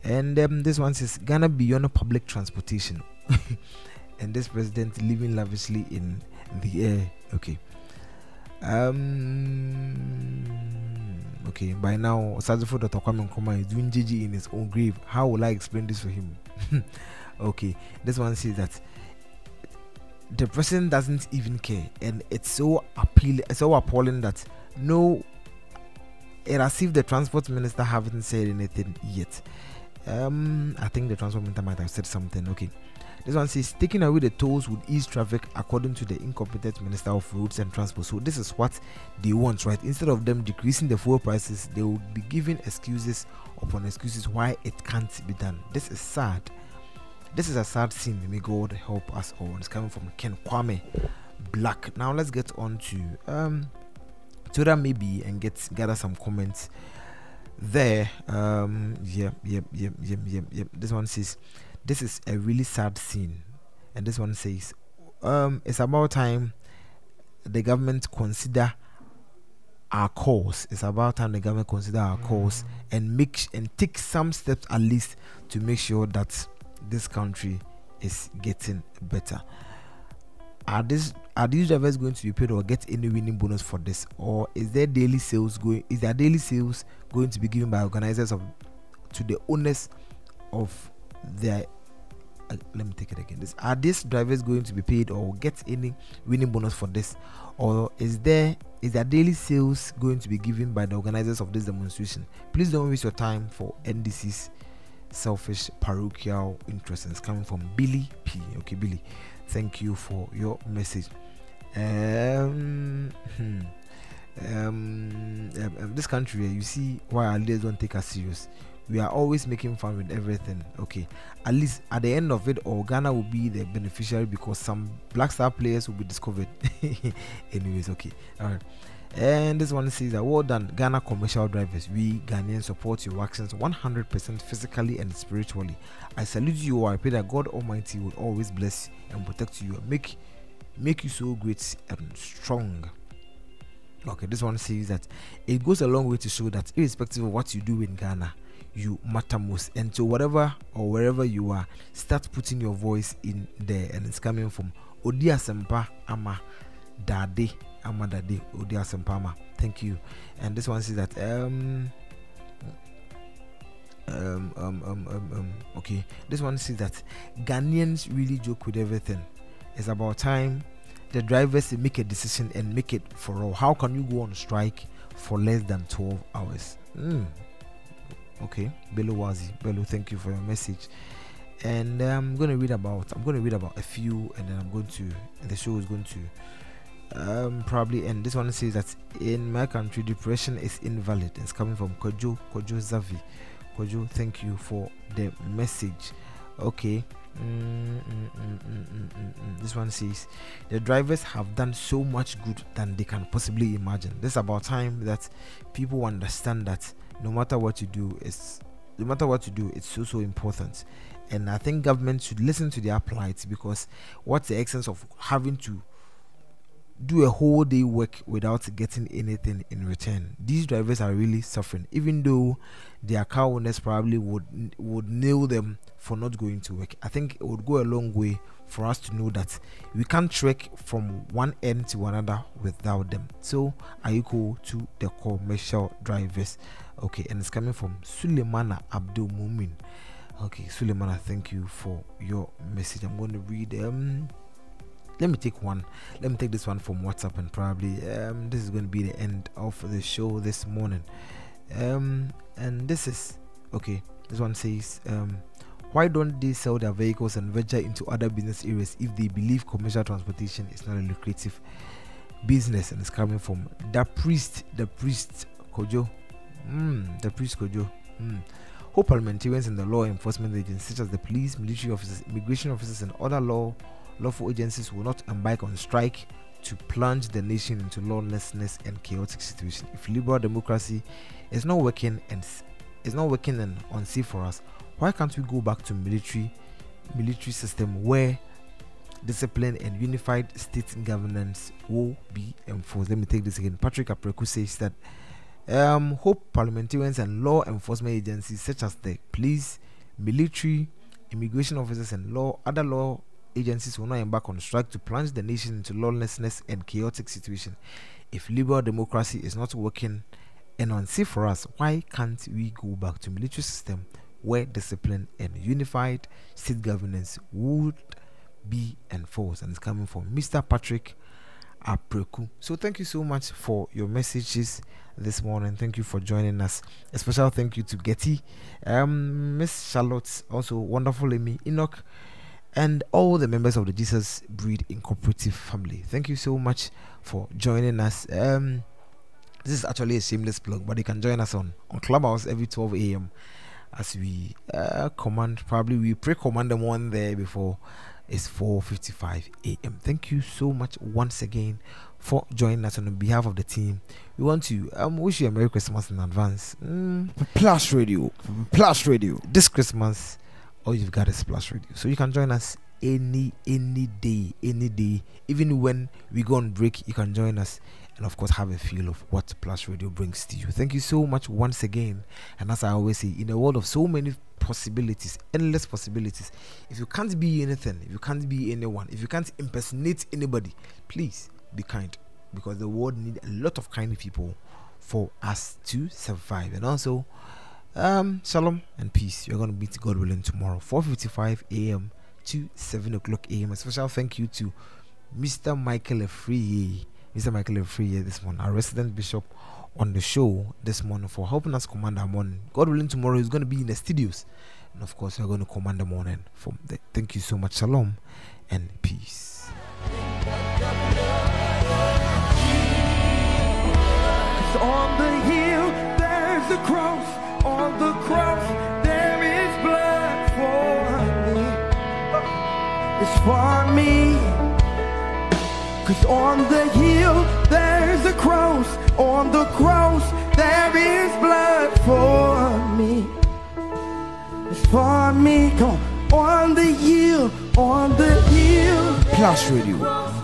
And um, this one says Ghana beyond public transportation. and this president living lavishly in the air. Okay. Um okay, by now Osagyefo Dr. Kwame Nkrumah is doing GG in his own grave. How will I explain this for him? okay, this one says that the president doesn't even care, and it's so appealing, it's so appalling that no, it as if the transport minister haven't said anything yet. Um, I think the transport minister might have said something. Okay, this one says taking away the tolls would ease traffic according to the incompetent minister of roads and transport. So this is what they want, right? Instead of them decreasing the fuel prices, they will be giving excuses upon excuses why it can't be done. This is sad. This is a sad scene. May God help us all. It's coming from Ken Kwame Black. Now let's get on to um Twitter maybe and get gather some comments there. Um yeah, yep, yep, yep, yep, yep. This one says this is a really sad scene. And this one says um it's about time the government consider our cause. It's about time the government consider our cause and make sh- and take some steps at least to make sure that this country is getting better. Are this are these drivers going to be paid or get any winning bonus for this, or is there daily sales going? Is their daily sales going to be given by organizers of to the owners of their uh, let me take it again. This are these drivers going to be paid or get any winning bonus for this, or is there is their daily sales going to be given by the organizers of this demonstration? Please don't waste your time for NDC's selfish parochial interests. It's coming from Billy P. Okay, Billy, thank you for your message. Um, hmm. um, um, um, this country, eh, you see why our leaders don't take us serious. We are always making fun with everything. Okay, at least at the end of it, all Ghana will be the beneficiary because some Black Star players will be discovered. Anyways, okay, all right. And this one says that well done, Ghana commercial drivers. We Ghanaians support your actions 100% physically and spiritually. I salute you. I pray that God Almighty will always bless and protect you and make make you so great and strong. Okay, this one says that it goes a long way to show that irrespective of what you do in Ghana, you matter most. And so whatever or wherever you are, start putting your voice in there, and it's coming from Odia Sempa Ama Dade Ama Dade Odia Sempa Thank you. And this one says that um um, um, um, um, um, okay. This one says that Ghanaians really joke with everything. It's about time the drivers make a decision and make it for all. How can you go on strike for less than 12 hours? Mm. Okay, Bello Wazi. Bello, thank you for your message. And uh, I'm going to read about I'm going to read about a few and then I'm going to the show is going to um probably and this one says that in my country depression is invalid. It's coming from kojo kojo zavi. Kojo thank you for the message. Okay. Mm, mm, mm, mm, mm, mm, this one says the drivers have done so much good than they can possibly imagine. This is about time that people understand that no matter what you do it's no matter what you do it's so so important. And i think government should listen to their plight because what's the essence of having to do a whole day work without getting anything in return. These drivers are really suffering, even though their car owners probably would would nail them for not going to work. I think it would go a long way for us to know that we can't trek from one end to another without them. So I equal to the commercial drivers. Okay, and it's coming from Suleimana Abdul Mumin. Okay, Suleimana, thank you for your message. I'm going to read um let me take one let me take this one from whatsapp and probably um, this is going to be the end of the show this morning. Um, and this is okay this one says um, why don't they sell their vehicles and venture into other business areas if they believe commercial transportation is not a lucrative business? And it's coming from the priest the priest kojo. Mm, the priest kojo. Mm. Hope parliamentarians and the law enforcement agencies such as the police, military officers, immigration officers, and other law lawful agencies will not embark on strike to plunge the nation into lawlessness and chaotic situation. If liberal democracy is not working and is not working and unsafe for us, why can't we go back to military military system where discipline and unified state governance will be enforced? Let me take this again. Patrick Apreku says that um, hope parliamentarians and law enforcement agencies such as the police, military, immigration officers, and law other law agencies will not embark on strike to plunge the nation into lawlessness and chaotic situation. If liberal democracy is not working and unsafe for us, why can't we go back to military system where discipline and unified state governance would be enforced? And it's coming from Mr. Patrick Apreku. So thank you so much for your messages this morning. Thank you for joining us. A special thank you to Getty, um, Miss Charlotte, also wonderful Amy Enoch and all the members of the Jesus Breed Incorporative family. Thank you so much for joining us. Um, this is actually a shameless plug, but you can join us on on Clubhouse every 12 a.m. as we uh, command. Probably we pre-command them one there before it's 4:55 a.m. Thank you so much once again for joining us on behalf of the team. We want to um, wish you a Merry Christmas in advance. Mm, Plus Radio, Plus Radio. this Christmas all you've got is Plus Radio. So you can join us any any day, any day. Even when we go on break, you can join us and of course have a feel of what Plus Radio brings to you. Thank you so much once again. And as I always say, in a world of so many possibilities, endless possibilities, if you can't be anything, if you can't be anyone, if you can't impersonate anybody, please be kind because the world needs a lot of kind people for us to survive. And also, um, shalom and peace. You're gonna meet God willing tomorrow, 4:55 a.m. to 7 o'clock a.m. A special thank you to Mr. Michael Efriye, Mr. Michael Efriye this morning, our resident bishop on the show this morning for helping us command our morning. God willing, tomorrow he's going to be in the studios, and of course, we're going to command the morning from there. Thank you so much. Shalom and peace. On the hill, there's a cross. It's for me. Cause on the hill, there's a cross. On the cross, there is blood for me. It's for me. Come on. On the hill, on the hill. Plus Radio,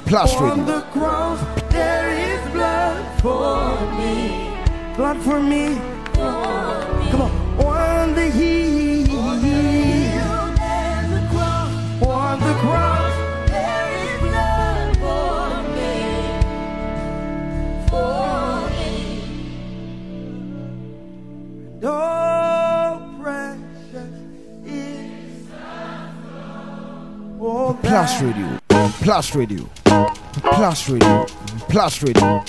Plus Radio. On the cross, there is blood for me. Blood for me. Come on. On the hill. Plus Radio, Plus Radio, Plus Radio, Plus Radio.